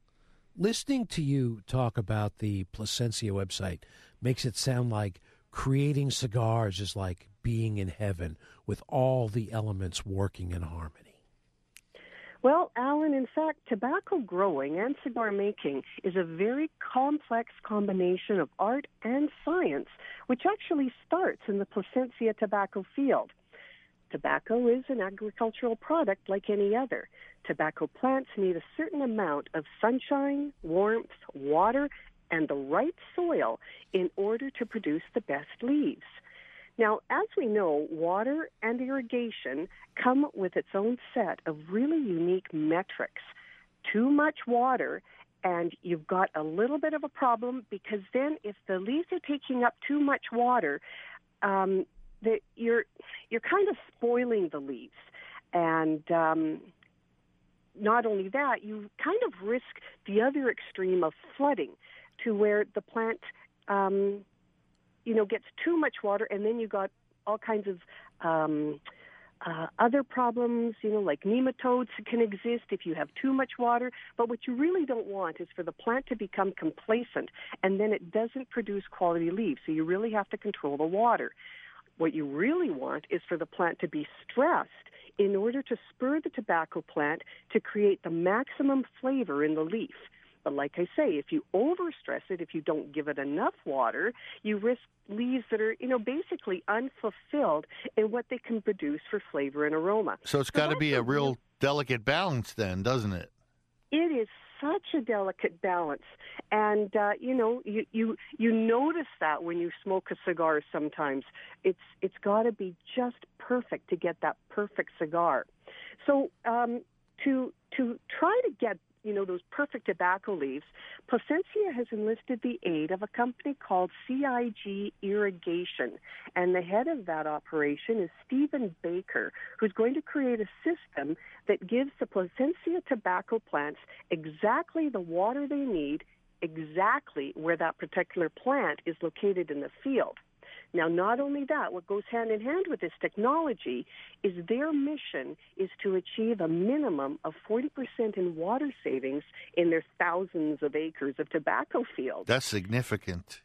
listening to you talk about the Plasencia website makes it sound like creating cigars is like being in heaven with all the elements working in harmony. Well, Alan, in fact, tobacco growing and cigar making is a very complex combination of art and science, which actually starts in the Plasencia tobacco field. Tobacco is an agricultural product like any other. Tobacco plants need a certain amount of sunshine, warmth, water, and the right soil in order to produce the best leaves. Now, as we know, water and irrigation come with its own set of really unique metrics. Too much water, and you've got a little bit of a problem because then if the leaves are taking up too much water, um, you're you're kind of spoiling the leaves, and um, not only that, you kind of risk the other extreme of flooding, to where the plant um, you know, gets too much water, and then you got all kinds of um, uh, other problems, you know, like nematodes can exist if you have too much water. But what you really don't want is for the plant to become complacent, and then it doesn't produce quality leaves. So you really have to control the water. What you really want is for the plant to be stressed in order to spur the tobacco plant to create the maximum flavor in the leaf. But like I say, if you overstress it, if you don't give it enough water, you risk leaves that are, you know, basically unfulfilled in what they can produce for flavor and aroma. So it's got to be a real delicate balance, then, doesn't it? It is such a delicate balance, and uh, you know, you you you notice that when you smoke a cigar. Sometimes it's it's got to be just perfect to get that perfect cigar. So um, to to try to get you know, those perfect tobacco leaves, Plasencia has enlisted the aid of a company called CIG Irrigation. And the head of that operation is Stephen Baker, who's going to create a system that gives the Plasencia tobacco plants exactly the water they need, exactly where that particular plant is located in the field. Now, not only that, what goes hand in hand with this technology is their mission is to achieve a minimum of 40% in water savings in their thousands of acres of tobacco fields. That's significant.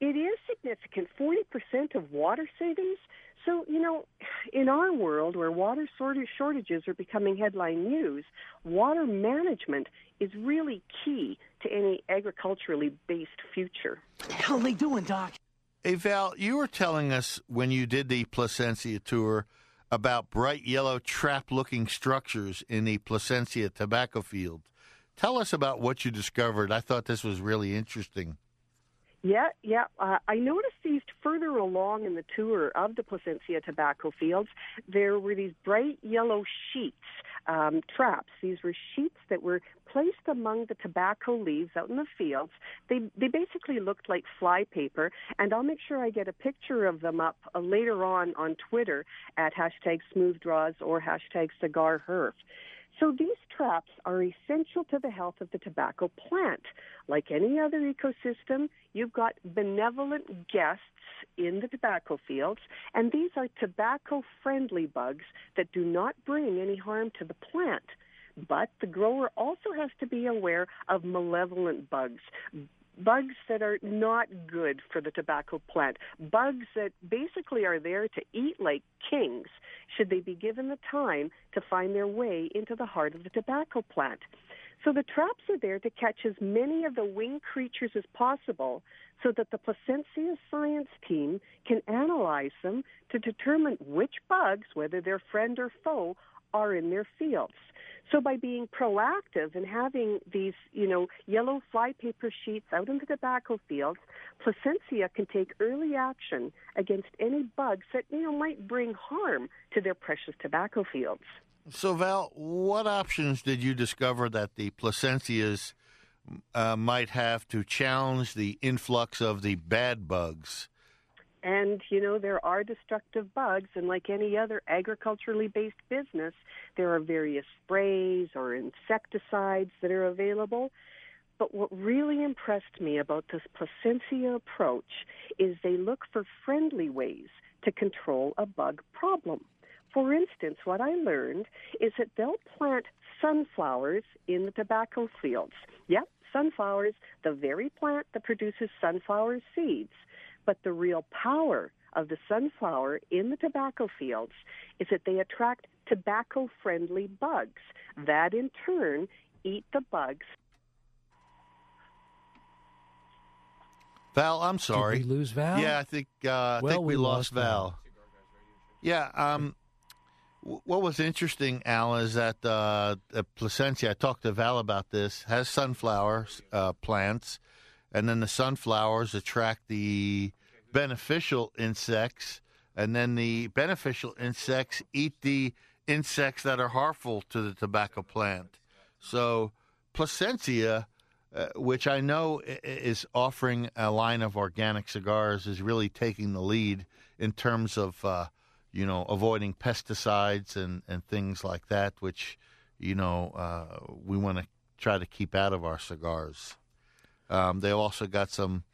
It is significant. 40% of water savings. So, you know, in our world where water shortages are becoming headline news, water management is really key to any agriculturally based future. What the hell are they doing, Doc? Hey, Val, you were telling us when you did the Plasencia tour about bright yellow trap looking structures in the Plasencia tobacco field. Tell us about what you discovered. I thought this was really interesting. Yeah, yeah. Uh, I noticed these further along in the tour of the Plasencia tobacco fields. There were these bright yellow sheets, um, traps. These were sheets that were placed among the tobacco leaves out in the fields. They they basically looked like fly paper, and I'll make sure I get a picture of them up uh, later on on Twitter at hashtag Smooth Draws or hashtag Cigar Herf. So these traps are essential to the health of the tobacco plant. Like any other ecosystem, you've got benevolent guests in the tobacco fields, and these are tobacco friendly bugs that do not bring any harm to the plant. But the grower also has to be aware of malevolent bugs, bugs that are not good for the tobacco plant, bugs that basically are there to eat like kings, should they be given the time to find their way into the heart of the tobacco plant. So the traps are there to catch as many of the winged creatures as possible so that the Plasencia science team can analyze them to determine which bugs, whether they're friend or foe, are in their fields. So by being proactive and having these, you know, yellow flypaper sheets out in the tobacco fields, Plasencia can take early action against any bugs that, you know, might bring harm to their precious tobacco fields. So, Val, what options did you discover that the Plasencias uh, might have to challenge the influx of the bad bugs? And, you know, there are destructive bugs, and like any other agriculturally based business, there are various sprays or insecticides that are available. But what really impressed me about this Plasencia approach is they look for friendly ways to control a bug problem. For instance, what I learned is that they'll plant sunflowers in the tobacco fields. Yep, sunflowers, the very plant that produces sunflower seeds. But the real power of the sunflower in the tobacco fields is that they attract tobacco friendly bugs that in turn eat the bugs. Val, I'm sorry. Did we lose Val? Yeah, I think uh, I think we, we lost, lost Val. Val. Yeah. Um, w- what was interesting, Al, is that uh, at Plasencia, I talked to Val about this, has sunflower uh, plants, and then the sunflowers attract the beneficial insects, and then the beneficial insects eat the insects that are harmful to the tobacco plant. So Plasencia, uh, which I know is offering a line of organic cigars, is really taking the lead in terms of uh, you know avoiding pesticides and, and things like that, which you know uh, we want to try to keep out of our cigars. Um, they also got some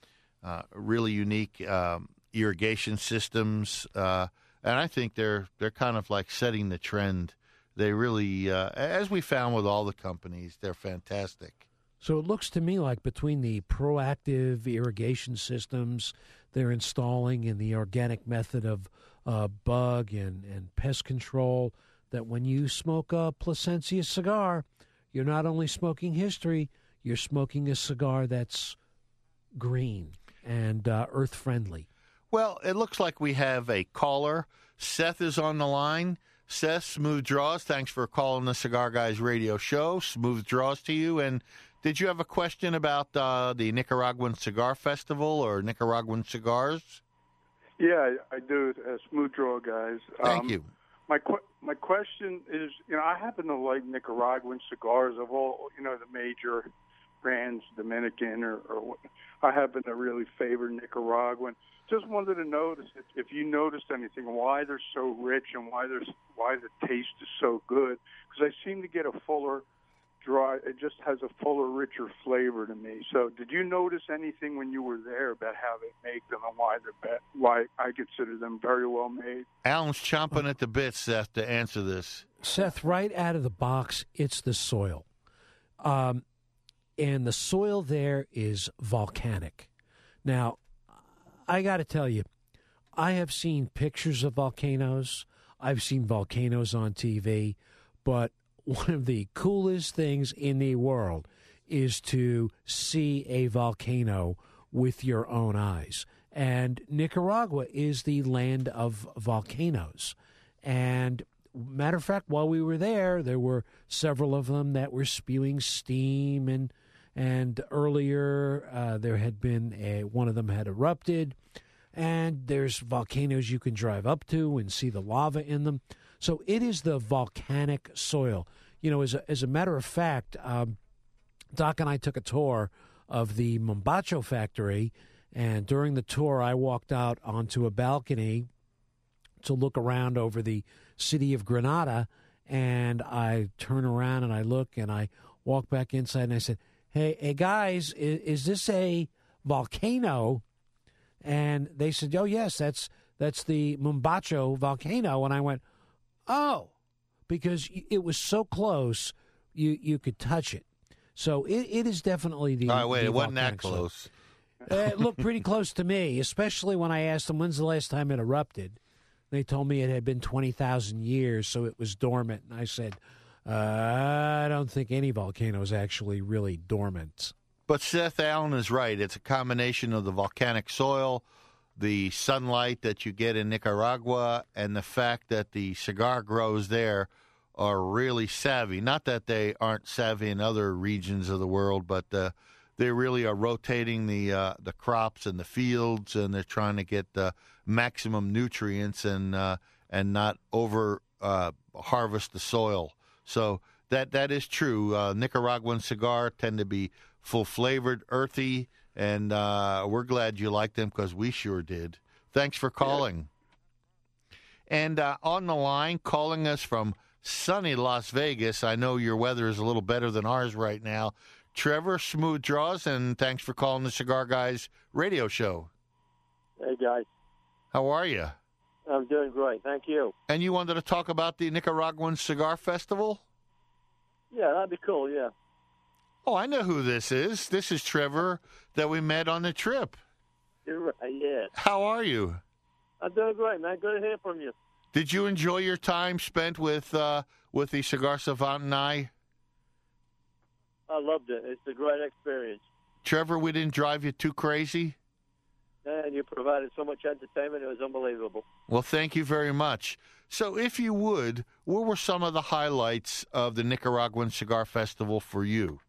uh, really unique um, irrigation systems, uh, and I think they're they're kind of like setting the trend. They really, uh, as we found with all the companies, they're fantastic. So it looks to me like between the proactive irrigation systems they're installing and the organic method of uh, bug and, and pest control, that when you smoke a Plasencia cigar, you're not only smoking history, you're smoking a cigar that's green and uh, earth friendly. Well, it looks like we have a caller. Seth is on the line. Seth, smooth draws. Thanks for calling the Cigar Guys radio show. Smooth draws to you. And did you have a question about uh, the Nicaraguan Cigar Festival or Nicaraguan cigars? Yeah, I do. Uh, smooth draw guys. Thank Um, you. My que- my question is, you know, I happen to like Nicaraguan cigars of all, you know, the major brands, Dominican or, or what- I happen to really favor Nicaraguan. Just wanted to notice if, if you noticed anything, why they're so rich and why there's why the taste is so good. Because I seem to get a fuller, dry. It just has a fuller, richer flavor to me. So, did you notice anything when you were there about how they make them and why they're be- why I consider them very well made? Alan's chomping at the bit, Seth, to answer this. Seth, right out of the box, it's the soil. Um, and the soil there is volcanic. Now, I got to tell you, I have seen pictures of volcanoes. I've seen volcanoes on TV, but one of the coolest things in the world is to see a volcano with your own eyes. And Nicaragua is the land of volcanoes. And matter of fact, while we were there, there were several of them that were spewing steam, and and earlier uh, there had been a one of them had erupted, and there's volcanoes you can drive up to and see the lava in them. So it is the volcanic soil. You know, as a, as a matter of fact, um, Doc and I took a tour of the Mombacho factory, and during the tour, I walked out onto a balcony to look around over the city of Granada, and I turn around and I look and I walk back inside and I said, "Hey, hey guys, is, is this a volcano?" And they said, "Oh yes, that's that's the Mombacho volcano." And I went, "Oh," because it was so close, you you could touch it. So it, it is definitely the. All right, wait, it wasn't that close. Uh, it looked pretty close to me, especially when I asked them when's the last time it erupted. They told me it had been 20,000 years, so it was dormant. And I said, I don't think any volcano is actually really dormant. But Seth Alan is right. It's a combination of the volcanic soil, the sunlight that you get in Nicaragua, and the fact that the cigar grows there are really savvy. Not that they aren't savvy in other regions of the world, but uh, they really are rotating the uh, the crops and the fields, and they're trying to get the maximum nutrients and uh, and not over uh, harvest the soil. So that that is true. Uh, Nicaraguan cigar tend to be full flavored, earthy, and uh, we're glad you like them because we sure did. Thanks for calling. And uh, on the line, calling us from sunny Las Vegas. I know your weather is a little better than ours right now. Trevor Smooth Draws, and thanks for calling the Cigar Guys radio show. Hey guys, How are you? I'm doing great. Thank you. And you wanted to talk about the Nicaraguan Cigar Festival? Yeah, that'd be cool. Yeah. Oh, I know who this is. This is Trevor that we met on the trip. You're right. Yeah. How are you? I'm doing great, man. Good to hear from you. Did you enjoy your time spent with uh, with the Cigar Savant and I? I loved it. It's a great experience. Trevor, we didn't drive you too crazy? And you provided so much entertainment. It was unbelievable. Well, thank you very much. So, if you would, what were some of the highlights of the Nicaraguan Cigar Festival for you?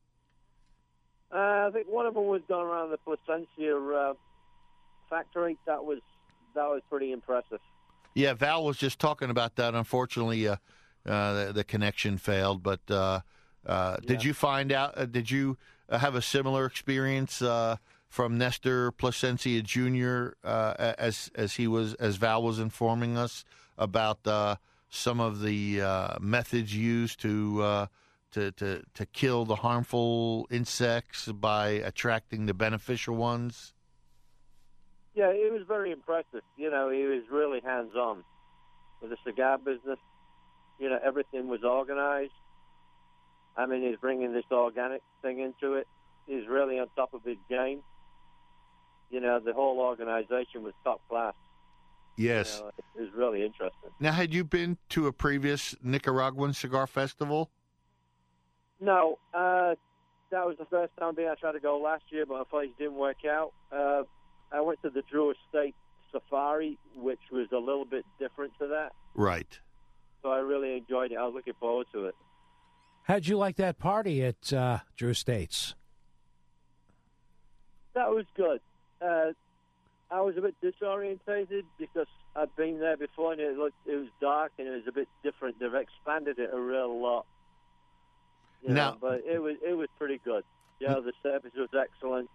Uh, I think one of them was done around the Plasencia uh, factory. That was that was pretty impressive. Yeah, Val was just talking about that. Unfortunately, uh, uh, the, the connection failed. But uh, uh, did you find out? Uh, did you have a similar experience uh, from Nestor Plasencia Jr. Uh, as as he was as Val was informing us about uh, some of the uh, methods used to. Uh, to, to, to kill the harmful insects by attracting the beneficial ones? Yeah, it was very impressive. You know, he was really hands on with the cigar business. You know, everything was organized. I mean, he's bringing this organic thing into it. He's really on top of his game. You know, the whole organization was top class. Yes. You know, it was really interesting. Now, had you been to a previous Nicaraguan cigar festival? No, uh, that was the first time being I tried to go last year, but unfortunately it didn't work out. Uh, I went to the Drew Estate Safari, which was a little bit different to that. Right. So I really enjoyed it. I was looking forward to it. How'd you like that party at uh, Drew Estates? That was good. Uh, I was a bit disorientated because I'd been there before and it looked it was dark and it was a bit different. They've expanded it a real lot. You Now- know, but it was it was pretty good. Yeah, the service was excellent,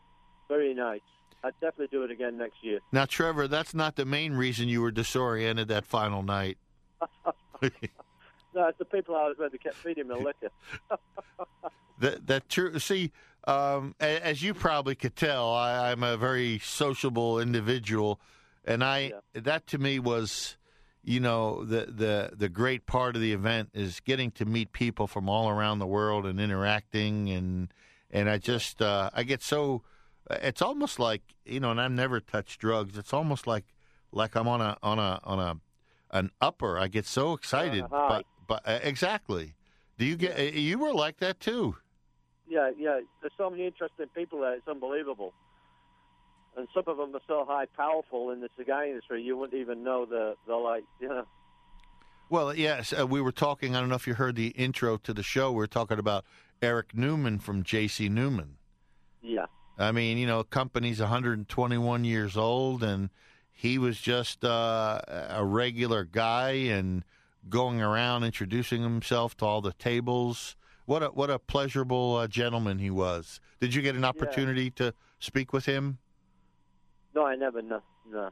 very nice. I'd definitely do it again next year. Now, Trevor, that's not the main reason you were disoriented that final night. No, it's the people I was with that kept feeding me liquor. That that true. See, um, as you probably could tell, I, I'm a very sociable individual, and I that to me was, you know, the the the great part of the event is getting to meet people from all around the world and interacting, and and I just uh, I get so. It's almost like you know, and I've never touched drugs. It's almost like like I'm on a on a on a an upper. I get so excited, a but but uh, exactly. Do you get? uh, You were like that too. Yeah, yeah. There's so many interesting people there. It's unbelievable. And some of them are so high powerful in the cigar industry, you wouldn't even know the the like. You know. Well, yes, uh, we were talking. I don't know if you heard the intro to the show. We were talking about Eric Newman from J.C. Newman. Yeah. I mean, you know, company's 121 years old, and he was just uh, a regular guy and going around introducing himself to all the tables. What a what a pleasurable uh, gentleman he was. Did you get an opportunity to speak with him? No, I never know. No.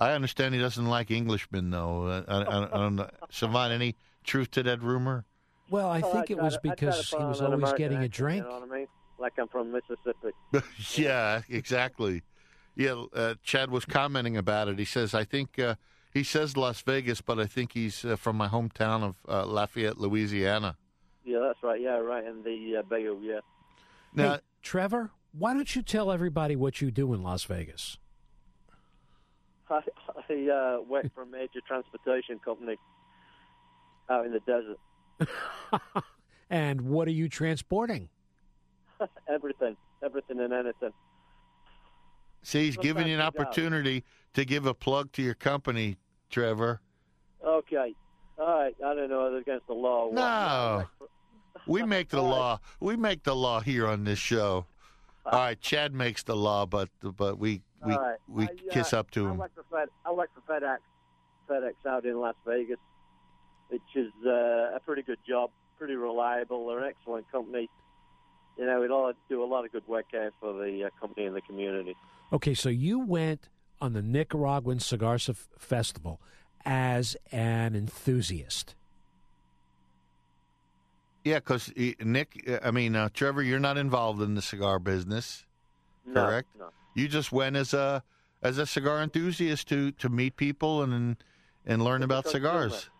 I understand he doesn't like Englishmen, though. Uh, I, I, I don't know. Savant, any truth to that rumor? Well, I Well, think it was to- I try to because he was always American getting a drink. You know what I mean? Like I'm from Mississippi. yeah, exactly. Yeah, uh, Chad was commenting about it. He says, I think uh, he says Las Vegas, but I think he's uh, from my hometown of uh, Lafayette, Louisiana. Yeah, that's right. Yeah, right. In the uh, Bayou. Yeah. Now, hey, Trevor, why don't you tell everybody what you do in Las Vegas? I, I uh, work for a major transportation company out in the desert. And what are you transporting? everything, everything and anything. see, he's giving you an Sometimes he opportunity to give a plug to your company, Trevor. Okay. All right. I don't know. It's against the law. No. We make the law. We make the law here on this show. All right, Chad makes the law, but but we we All right. we I, uh, kiss up to I him. work for Fed. I work for FedEx. FedEx out in Las Vegas, which is uh, a pretty good job, pretty reliable. They're an excellent company. You know, we all do a lot of good work here for the uh, company and the community. Okay, so you went on the Nicaraguan Cigar Festival as an enthusiast? Yeah, because Nick, I mean uh, Trevor, you're not involved in the cigar business, No, correct? no. You just went as a as a cigar enthusiast to to meet people and and learn about cigars.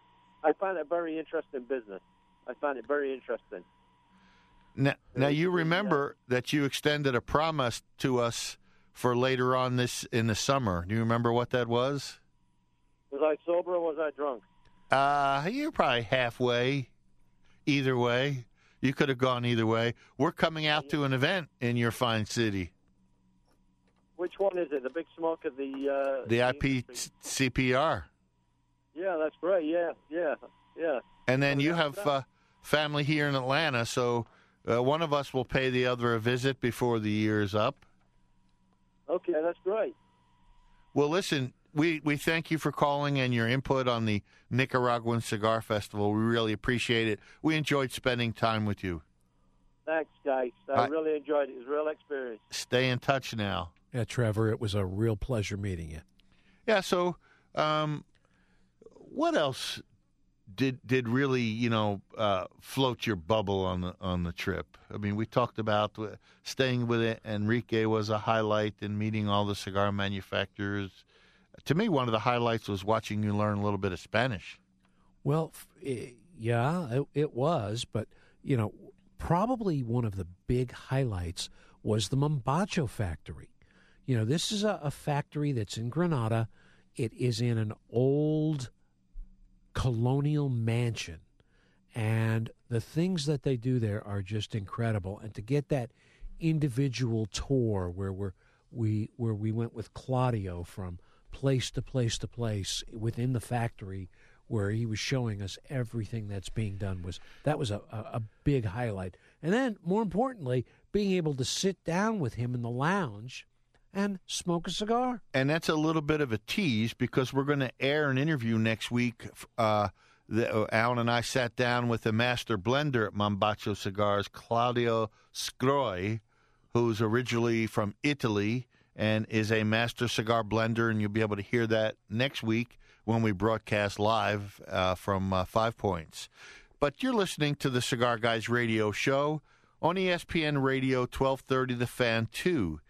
I find it very interesting business. I find it very interesting. Now, now you remember that you extended a promise to us for later on this in the summer. Do you remember what that was? Was I sober or was I drunk? Uh, you're probably halfway. Either way, you could have gone either way. We're coming out to an event in your fine city, Which one is it? The big smoke of the. Uh, the IPCPR, Yeah, that's great. Yeah, yeah, yeah. and then you have uh, family here in Atlanta, so uh, one of us will pay the other a visit before the year is up. Okay, that's great. Well, listen, we, we thank you for calling and your input on the Nicaraguan Cigar Festival. We really appreciate it. We enjoyed spending time with you. Thanks, guys. I I- really enjoyed it. It was a real experience. Stay in touch now. Yeah, Trevor, it was a real pleasure meeting you. Yeah. So, um, what else did did really you know uh, float your bubble on the on the trip? I mean, we talked about uh, staying with. Enrique was a highlight, and meeting all the cigar manufacturers. To me, one of the highlights was watching you learn a little bit of Spanish. Well, eh, yeah, it, it was, but you know, probably one of the big highlights was the Mombacho factory. You know, this is a, a factory that's in Granada. It is in an old colonial mansion, and the things that they do there are just incredible. And to get that individual tour where we're, we where we went with Claudio from place to place to place within the factory where he was showing us everything that's being done was that was a, a, big highlight and then more importantly being able to sit down with him in the lounge and smoke a cigar and that's a little bit of a tease because we're going to air an interview next week. Uh, the, uh, Alan and I sat down with the master blender at Mombacho Cigars, Claudio Sgroi, who's originally from Italy and is a master cigar blender, and you'll be able to hear that next week when we broadcast live uh, from uh, Five Points. But you're listening to the Cigar Guys radio show on ESPN Radio 1230 The Fan 2.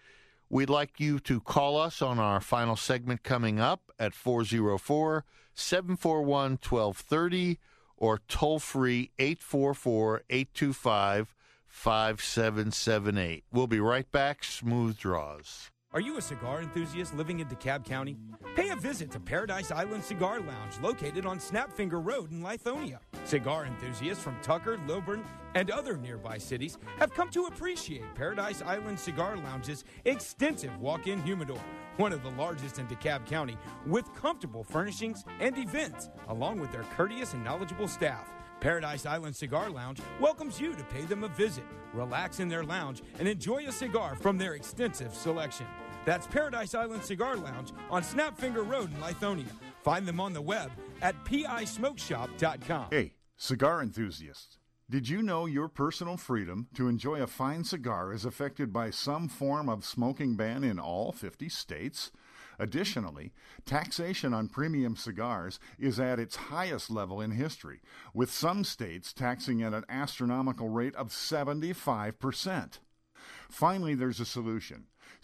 We'd like you to call us on our final segment coming up at 404 741 1230 or toll free 844 825 5778. We'll be right back. Smooth draws. Are you a cigar enthusiast living in DeKalb County? Pay a visit to Paradise Island Cigar Lounge located on Snapfinger Road in Lithonia. Cigar enthusiasts from Tucker, Lilburn, and other nearby cities have come to appreciate Paradise Island Cigar Lounge's extensive walk in humidor, one of the largest in DeKalb County, with comfortable furnishings and events, along with their courteous and knowledgeable staff. Paradise Island Cigar Lounge welcomes you to pay them a visit, relax in their lounge, and enjoy a cigar from their extensive selection. That's Paradise Island Cigar Lounge on Snapfinger Road in Lithonia. Find them on the web at pismokeshop.com. Hey, cigar enthusiasts. Did you know your personal freedom to enjoy a fine cigar is affected by some form of smoking ban in all 50 states? Additionally, taxation on premium cigars is at its highest level in history, with some states taxing at an astronomical rate of 75%. Finally, there's a solution.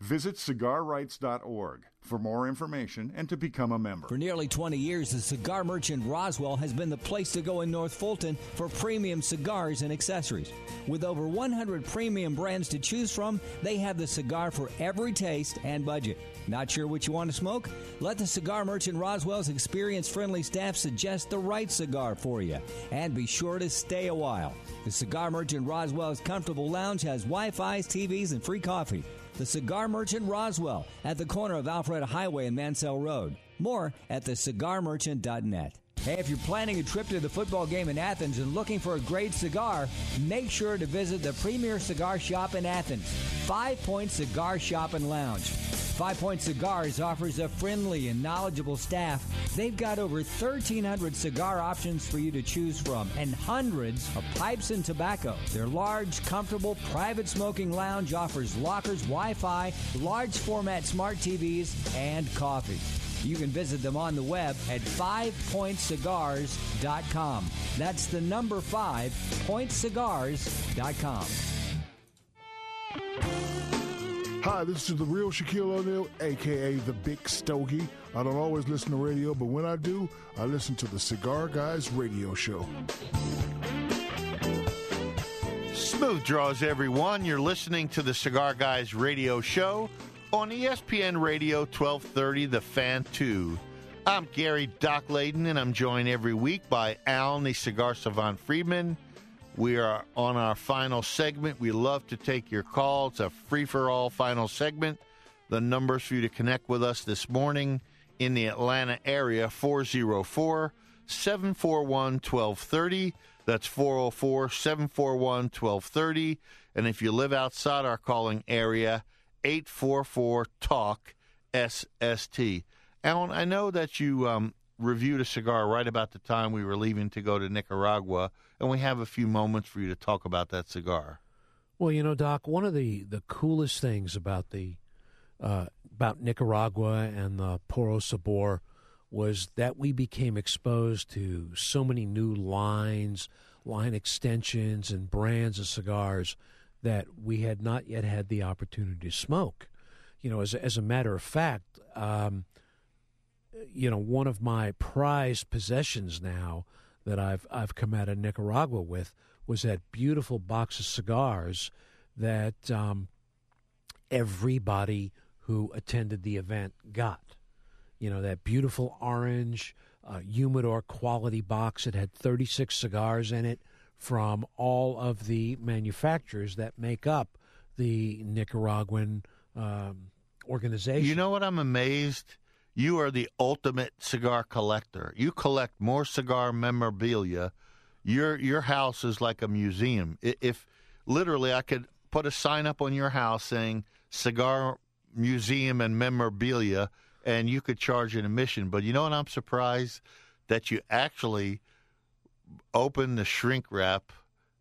Visit cigarrights.org for more information and to become a member. For nearly 20 years, the cigar merchant Roswell has been the place to go in North Fulton for premium cigars and accessories. With over 100 premium brands to choose from, they have the cigar for every taste and budget. Not sure what you want to smoke? Let the cigar merchant Roswell's experience friendly staff suggest the right cigar for you. And be sure to stay a while. The cigar merchant Roswell's comfortable lounge has Wi Fi's, TVs, and free coffee. The Cigar Merchant Roswell at the corner of Alpharetta Highway and Mansell Road. More at thecigarmerchant.net. Hey, if you're planning a trip to the football game in Athens and looking for a great cigar, make sure to visit the premier cigar shop in Athens, Five Point Cigar Shop and Lounge. Five Point Cigars offers a friendly and knowledgeable staff. They've got over 1,300 cigar options for you to choose from and hundreds of pipes and tobacco. Their large, comfortable, private smoking lounge offers lockers, Wi Fi, large format smart TVs, and coffee. You can visit them on the web at fivepointcigars.com. That's the number five, pointcigars.com. Hi, this is the real Shaquille O'Neal, aka the Big Stogie. I don't always listen to radio, but when I do, I listen to the Cigar Guys radio show. Smooth draws, everyone. You're listening to the Cigar Guys radio show on ESPN Radio 1230, The Fan 2. I'm Gary Doc Layden, and I'm joined every week by Alan, the cigar savant Friedman. We are on our final segment. We love to take your call. It's a free for all final segment. The numbers for you to connect with us this morning in the Atlanta area 404 741 1230. That's 404 741 1230. And if you live outside our calling area, 844 Talk SST. Alan, I know that you um, reviewed a cigar right about the time we were leaving to go to Nicaragua, and we have a few moments for you to talk about that cigar. Well, you know, Doc, one of the, the coolest things about the uh, about Nicaragua and the Puro Sabor was that we became exposed to so many new lines, line extensions, and brands of cigars that we had not yet had the opportunity to smoke. You know, as as a matter of fact, um, you know, one of my prized possessions now that I've I've come out of Nicaragua with was that beautiful box of cigars that um, everybody who attended the event got. You know, that beautiful orange uh, humidor quality box. It had 36 cigars in it from all of the manufacturers that make up the Nicaraguan um, organization. You know what? I'm amazed. You are the ultimate cigar collector. You collect more cigar memorabilia. Your your house is like a museum. I- If literally I could put a sign up on your house saying cigar museum and memorabilia and you could charge an admission, but you know what I'm surprised that you actually opened the shrink wrap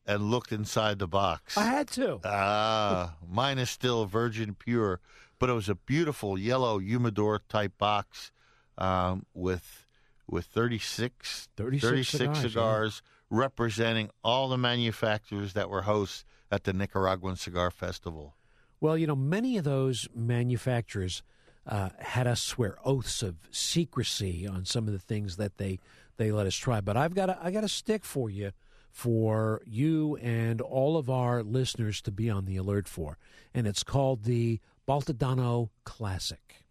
and looked inside the box. I had to. Ah, mine is still virgin pure, but it was a beautiful yellow humidor type box um, with with 36, 36 cigars, yeah. representing all the manufacturers that were hosts at the Nicaraguan Cigar Festival. Well, you know, many of those manufacturers uh, had us swear oaths of secrecy on some of the things that they they let us try. But I've got a, I got a stick for you, for you and all of our listeners to be on the alert for, and it's called the Baltodano Classic.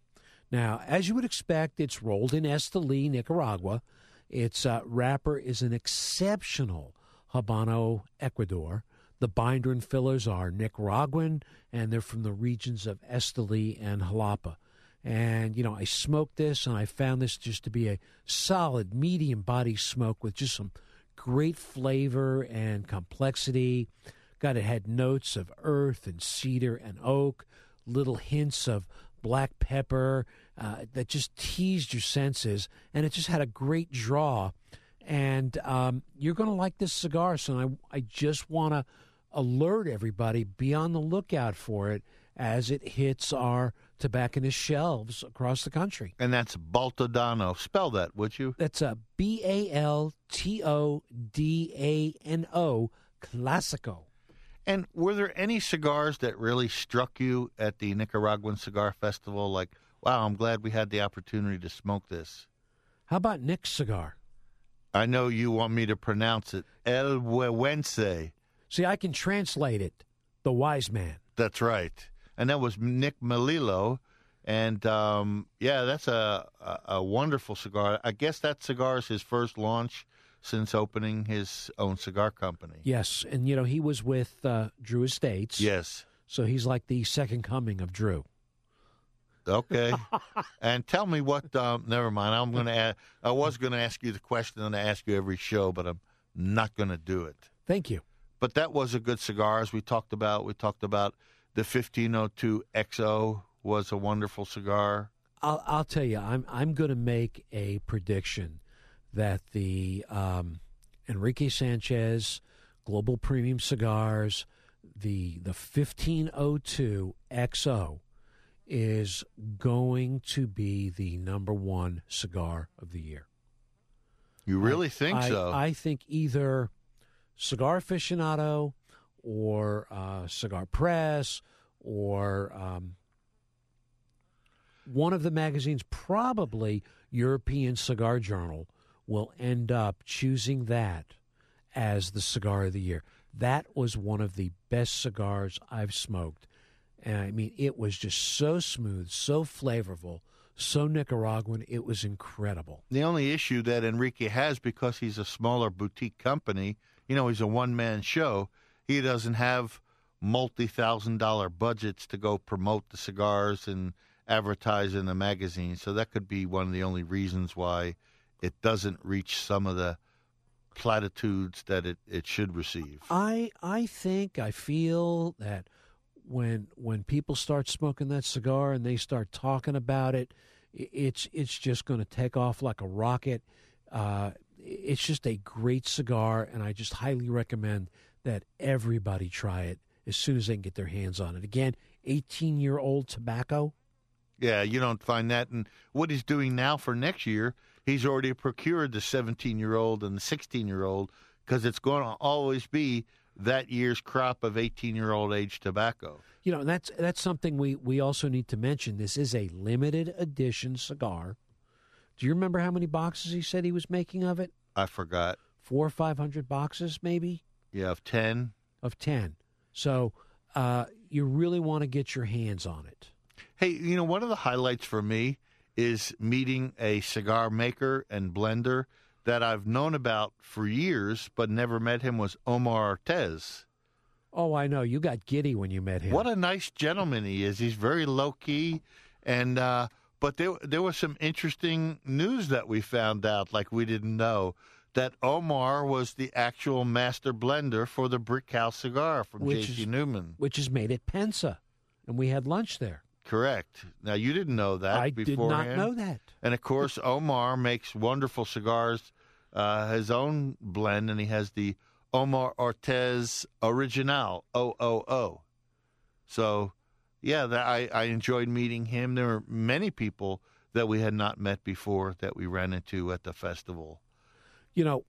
Now, as you would expect, it's rolled in Esteli, Nicaragua. Its uh, wrapper is an exceptional Habano Ecuador. The binder and fillers are Nicaraguan, and they're from the regions of Esteli and Jalapa. And, you know, I smoked this, and I found this just to be a solid, medium body smoke with just some great flavor and complexity. God, it had notes of earth and cedar and oak, little hints of black pepper uh, that just teased your senses, and it just had a great draw. And um, you're going to like this cigar, so I, I just want to alert everybody be on the lookout for it as it hits our tobacconist shelves across the country. And that's Baltodano. Spell that, would you? That's a B A L T O D A N O Classico. And were there any cigars that really struck you at the Nicaraguan Cigar Festival? Like, wow, I'm glad we had the opportunity to smoke this. How about Nick's cigar? I know you want me to pronounce it El Huehuense. See, I can translate it. The wise man. That's right. And that was Nick Melillo. And um, yeah, that's a, a, a wonderful cigar. I guess that cigar is his first launch since opening his own cigar company. Yes, and you know he was with uh, Drew Estates. Yes. So he's like the second coming of Drew. Okay. and tell me what. Um, never mind. I'm going to. I was going to ask you the question that I ask you every show, but I'm not going to do it. Thank you. But that was a good cigar, as we talked about. We talked about the 1502 XO was a wonderful cigar. I'll, I'll tell you, I'm I'm going to make a prediction that the um, Enrique Sanchez Global Premium Cigars, the the 1502 XO is going to be the number one cigar of the year. You really I, think I, so? I think either Cigar Aficionado or uh, Cigar Press or um, one of the magazines, probably European Cigar Journal, will end up choosing that as the cigar of the year. That was one of the best cigars I've smoked. And I mean, it was just so smooth, so flavorful, so Nicaraguan. It was incredible. The only issue that Enrique has, because he's a smaller boutique company, you know, he's a one man show, he doesn't have multi thousand dollar budgets to go promote the cigars and advertise in the magazine. So that could be one of the only reasons why it doesn't reach some of the platitudes that it, it should receive. I I think I feel that when when people start smoking that cigar and they start talking about it, it's it's just going to take off like a rocket. Uh, it's just a great cigar, and I just highly recommend that everybody try it as soon as they can get their hands on it. Again, eighteen year old tobacco. Yeah, you don't find that. And what he's doing now for next year, he's already procured the 17 year old and the 16 year old because it's going to always be that year's crop of 18 year old age tobacco. You know, that's that's something we we also need to mention. This is a limited edition cigar. Do you remember how many boxes he said he was making of it? I forgot. Four or five hundred boxes, maybe. Yeah, of 10. Of ten. So uh, you really want to get your hands on it. Hey, you know, one of the highlights for me is meeting a cigar maker and blender that I've known about for years, but never met him was Omar Ortez. Oh, I know. You got giddy when you met him. What a nice gentleman he is. He's very low key, and uh, but there there was some interesting news that we found out, like we didn't know, that Omar was the actual master blender for the Brick House cigar from J.C. Newman. which is made at Pensa, and we had lunch there. Correct. Now you didn't know that. I did not know that. And of course, Omar makes wonderful cigars, uh, his own blend, and he has the Omar Ortez Original O O O. So, yeah, that I, I enjoyed meeting him. There were many people that we had not met before that we ran into at the festival. You know,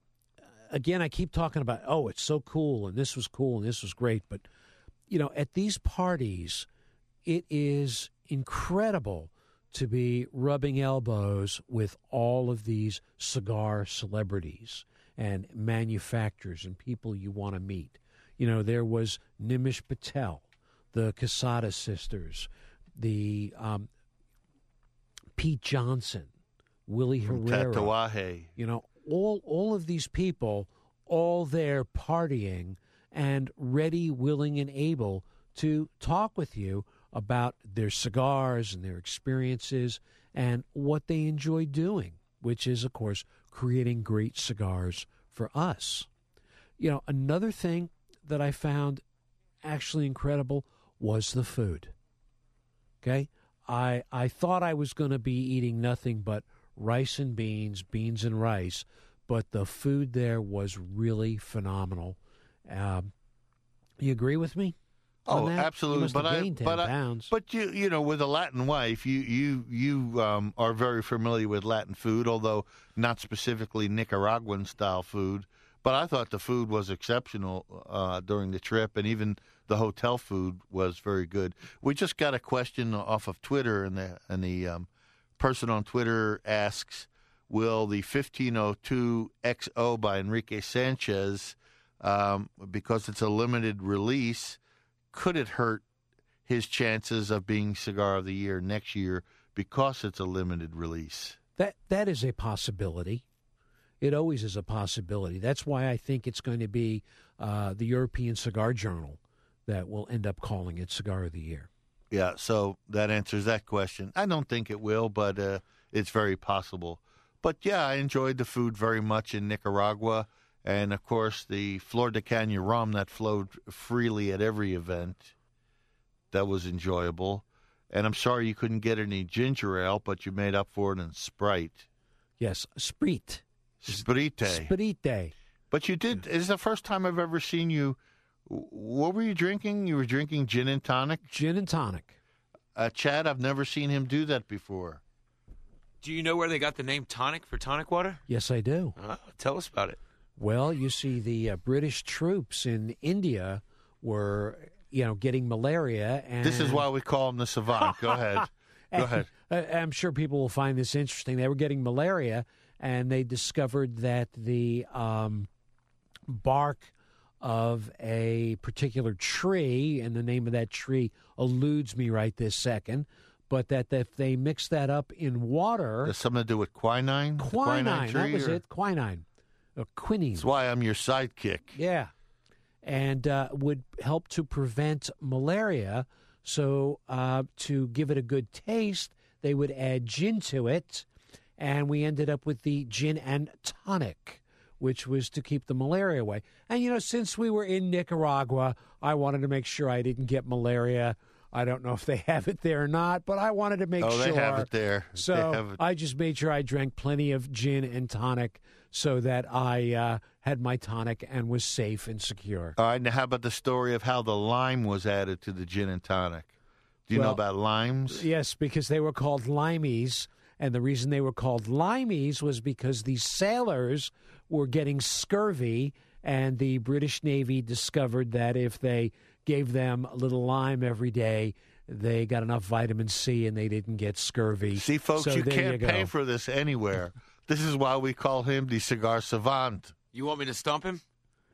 again, I keep talking about, oh, it's so cool, and this was cool, and this was great. But, you know, at these parties, it is incredible to be rubbing elbows with all of these cigar celebrities and manufacturers and people you want to meet. You know, there was Nimish Patel, the Casada sisters, the um, Pete Johnson, Willie From Herrera. You know, all all of these people all there partying and ready, willing, and able to talk with you about their cigars and their experiences and what they enjoy doing, which is, of course, creating great cigars for us. You know, another thing that I found actually incredible was the food. Okay? I I thought I was going to be eating nothing but rice and beans, beans and rice, but the food there was really phenomenal. Um, you agree with me? Oh? Absolutely. But I, gained 10 but I, pounds. but you, you know, with a Latin wife, you, you, you um, are very familiar with Latin food, although not specifically Nicaraguan style food. But I thought the food was exceptional uh, during the trip, and even the hotel food was very good. We just got a question off of Twitter, and the and the um, person on Twitter asks, "Will the 1502 XO by Enrique Sanchez, um, because it's a limited release?" Could it hurt his chances of being cigar of the year next year because it's a limited release? That that is a possibility. It always is a possibility. That's why I think it's going to be uh, the European Cigar Journal that will end up calling it Cigar of the Year. Yeah, so that answers that question. I don't think it will, but uh, it's very possible. But yeah, I enjoyed the food very much in Nicaragua. And of course, the Flor de Caña rum that flowed freely at every event. That was enjoyable. And I'm sorry you couldn't get any ginger ale, but you made up for it in Sprite. Yes, Sprite. Sprite. Sprite. But you did. This is the first time I've ever seen you. What were you drinking? You were drinking gin and tonic? Gin and tonic. Uh, Chad, I've never seen him do that before. Do you know where they got the name tonic for tonic water? Yes, I do. Uh, tell us about it. Well, you see, the uh, British troops in India were, you know, getting malaria, and This is why we call him the savant. Go ahead. Go And, ahead. uh, I'm sure people will find this interesting. They were getting malaria, and they discovered that the um, bark of a particular tree, and the name of that tree eludes me right this second, but that if they mix that up in water, Has something to do with quinine? The quinine, that was or- it, quinine, or quinine. That's why I'm your sidekick. Yeah. And uh, would help to prevent malaria. So, uh, to give it a good taste, they would add gin to it. And we ended up with the gin and tonic, which was to keep the malaria away. And, you know, since we were in Nicaragua, I wanted to make sure I didn't get malaria. I don't know if they have it there or not, but I wanted to make oh, sure. they have it there. So. I just made sure I drank plenty of gin and tonic so that I uh, had my tonic and was safe and secure. All right. Now, how about the story of how the lime was added to the gin and tonic? Do you know about limes? Yes, because they were called limeys. And the reason they were called limeys was because these sailors were getting scurvy, and the British Navy discovered that if they gave them a little lime every day, they got enough vitamin C and they didn't get scurvy. See, folks, So you can't you pay for this anywhere. this is why we call him the cigar savant. You want me to stump him?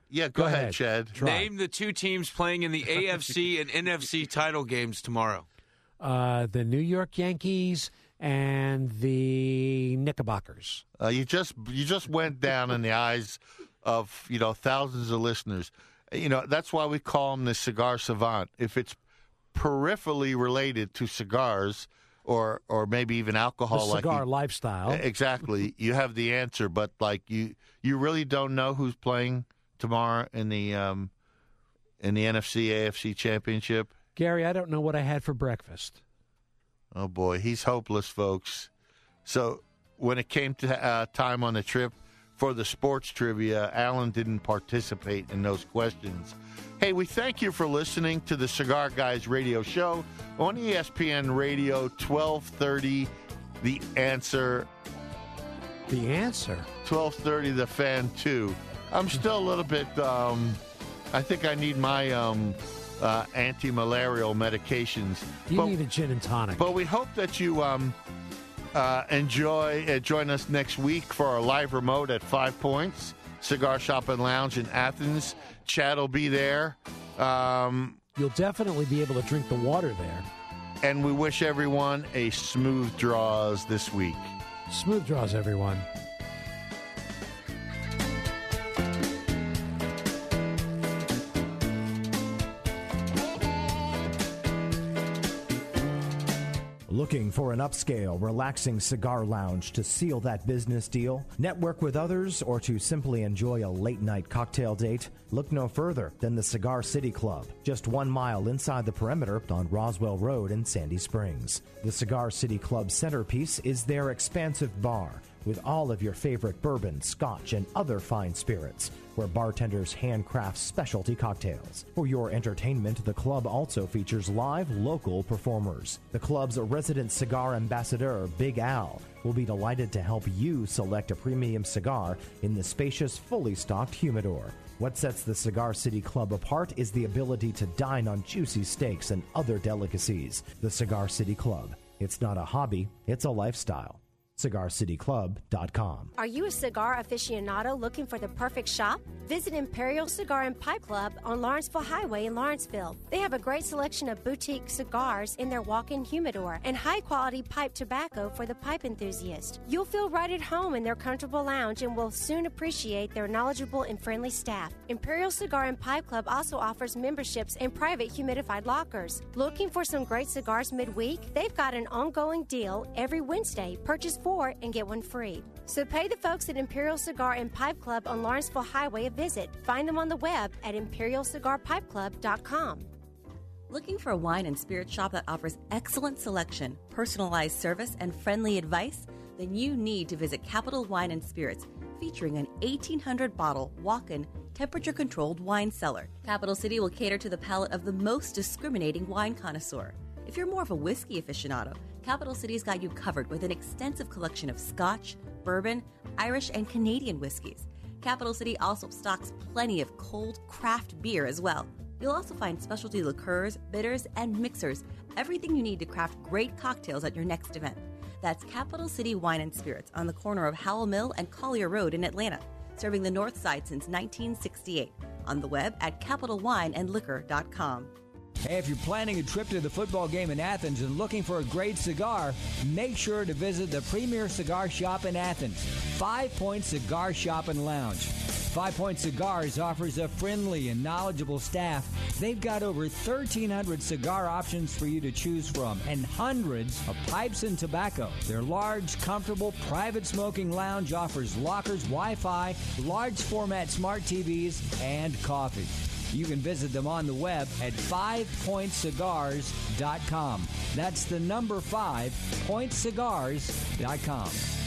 Yeah, go, ahead, Chad. Name the two teams playing in the AFC and NFC title games tomorrow. uh, the New York Yankees and the Knickerbockers. Uh, you just you just went down in the eyes of you know thousands of listeners. You know that's why we call him the cigar savant. If it's peripherally related to cigars or or maybe even alcohol, the cigar like he- lifestyle. exactly, you have the answer. But like you you really don't know who's playing tomorrow in the um, in the NFC AFC championship. Gary, I don't know what I had for breakfast. Oh boy, he's hopeless, folks. So when it came to uh, time on the trip for the sports trivia, Alan didn't participate in those questions. Hey, we thank you for listening to the Cigar Guys Radio Show on ESPN Radio 1230. The answer. The answer. 1230. The fan two. I'm still a little bit. Um, I think I need my um, uh, anti-malarial medications. You But- need a gin and tonic. but we hope that you um, uh, enjoy, uh, join us next week for our live remote at Five Points Cigar Shop and Lounge in Athens. Chad will be there. Um, You'll definitely be able to drink the water there. and we wish everyone a smooth draws this week. Smooth draws, everyone. Looking for an upscale, relaxing cigar lounge to seal that business deal? Network with others or to simply enjoy a late night cocktail date? Look no further than the Cigar City Club, just one mile inside the perimeter on Roswell Road in Sandy Springs. The Cigar City Club centerpiece is their expansive bar with all of your favorite bourbon, scotch, and other fine spirits, where bartenders handcraft specialty cocktails. For your entertainment, the club also features live local performers. The club's resident cigar ambassador, Big Al, will be delighted to help you select a premium cigar in the spacious, fully stocked humidor. What sets the Cigar City Club apart is the ability to dine on juicy steaks and other delicacies. The Cigar City Club. It's not a hobby, it's a lifestyle. CigarCityClub.com. Are you a cigar aficionado looking for the perfect shop? Visit Imperial Cigar and Pipe Club on Lawrenceville Highway in Lawrenceville. They have a great selection of boutique cigars in their walk in humidor and high quality pipe tobacco for the pipe enthusiast. You'll feel right at home in their comfortable lounge and will soon appreciate their knowledgeable and friendly staff. Imperial Cigar and Pipe Club also offers memberships and private humidified lockers. Looking for some great cigars midweek? They've got an ongoing deal every Wednesday. Purchase four and get one free. So pay the folks at Imperial Cigar and Pipe Club on Lawrenceville Highway a visit. Find them on the web at imperialcigarpipeclub.com. Looking for a wine and spirit shop that offers excellent selection, personalized service, and friendly advice? Then you need to visit Capital Wine and Spirits, featuring an 1800 bottle walk in, temperature controlled wine cellar. Capital City will cater to the palate of the most discriminating wine connoisseur. If you're more of a whiskey aficionado, Capital City's got you covered with an extensive collection of Scotch, bourbon, Irish, and Canadian whiskeys. Capital City also stocks plenty of cold craft beer as well. You'll also find specialty liqueurs, bitters, and mixers, everything you need to craft great cocktails at your next event. That's Capital City Wine and Spirits on the corner of Howell Mill and Collier Road in Atlanta, serving the North Side since 1968. On the web at capitalwineandliquor.com. Hey, if you're planning a trip to the football game in Athens and looking for a great cigar, make sure to visit the premier cigar shop in Athens, Five Point Cigar Shop and Lounge. Five Point Cigars offers a friendly and knowledgeable staff. They've got over 1,300 cigar options for you to choose from and hundreds of pipes and tobacco. Their large, comfortable, private smoking lounge offers lockers, Wi Fi, large format smart TVs, and coffee. You can visit them on the web at fivepointcigars.com. That's the number five, pointcigars.com.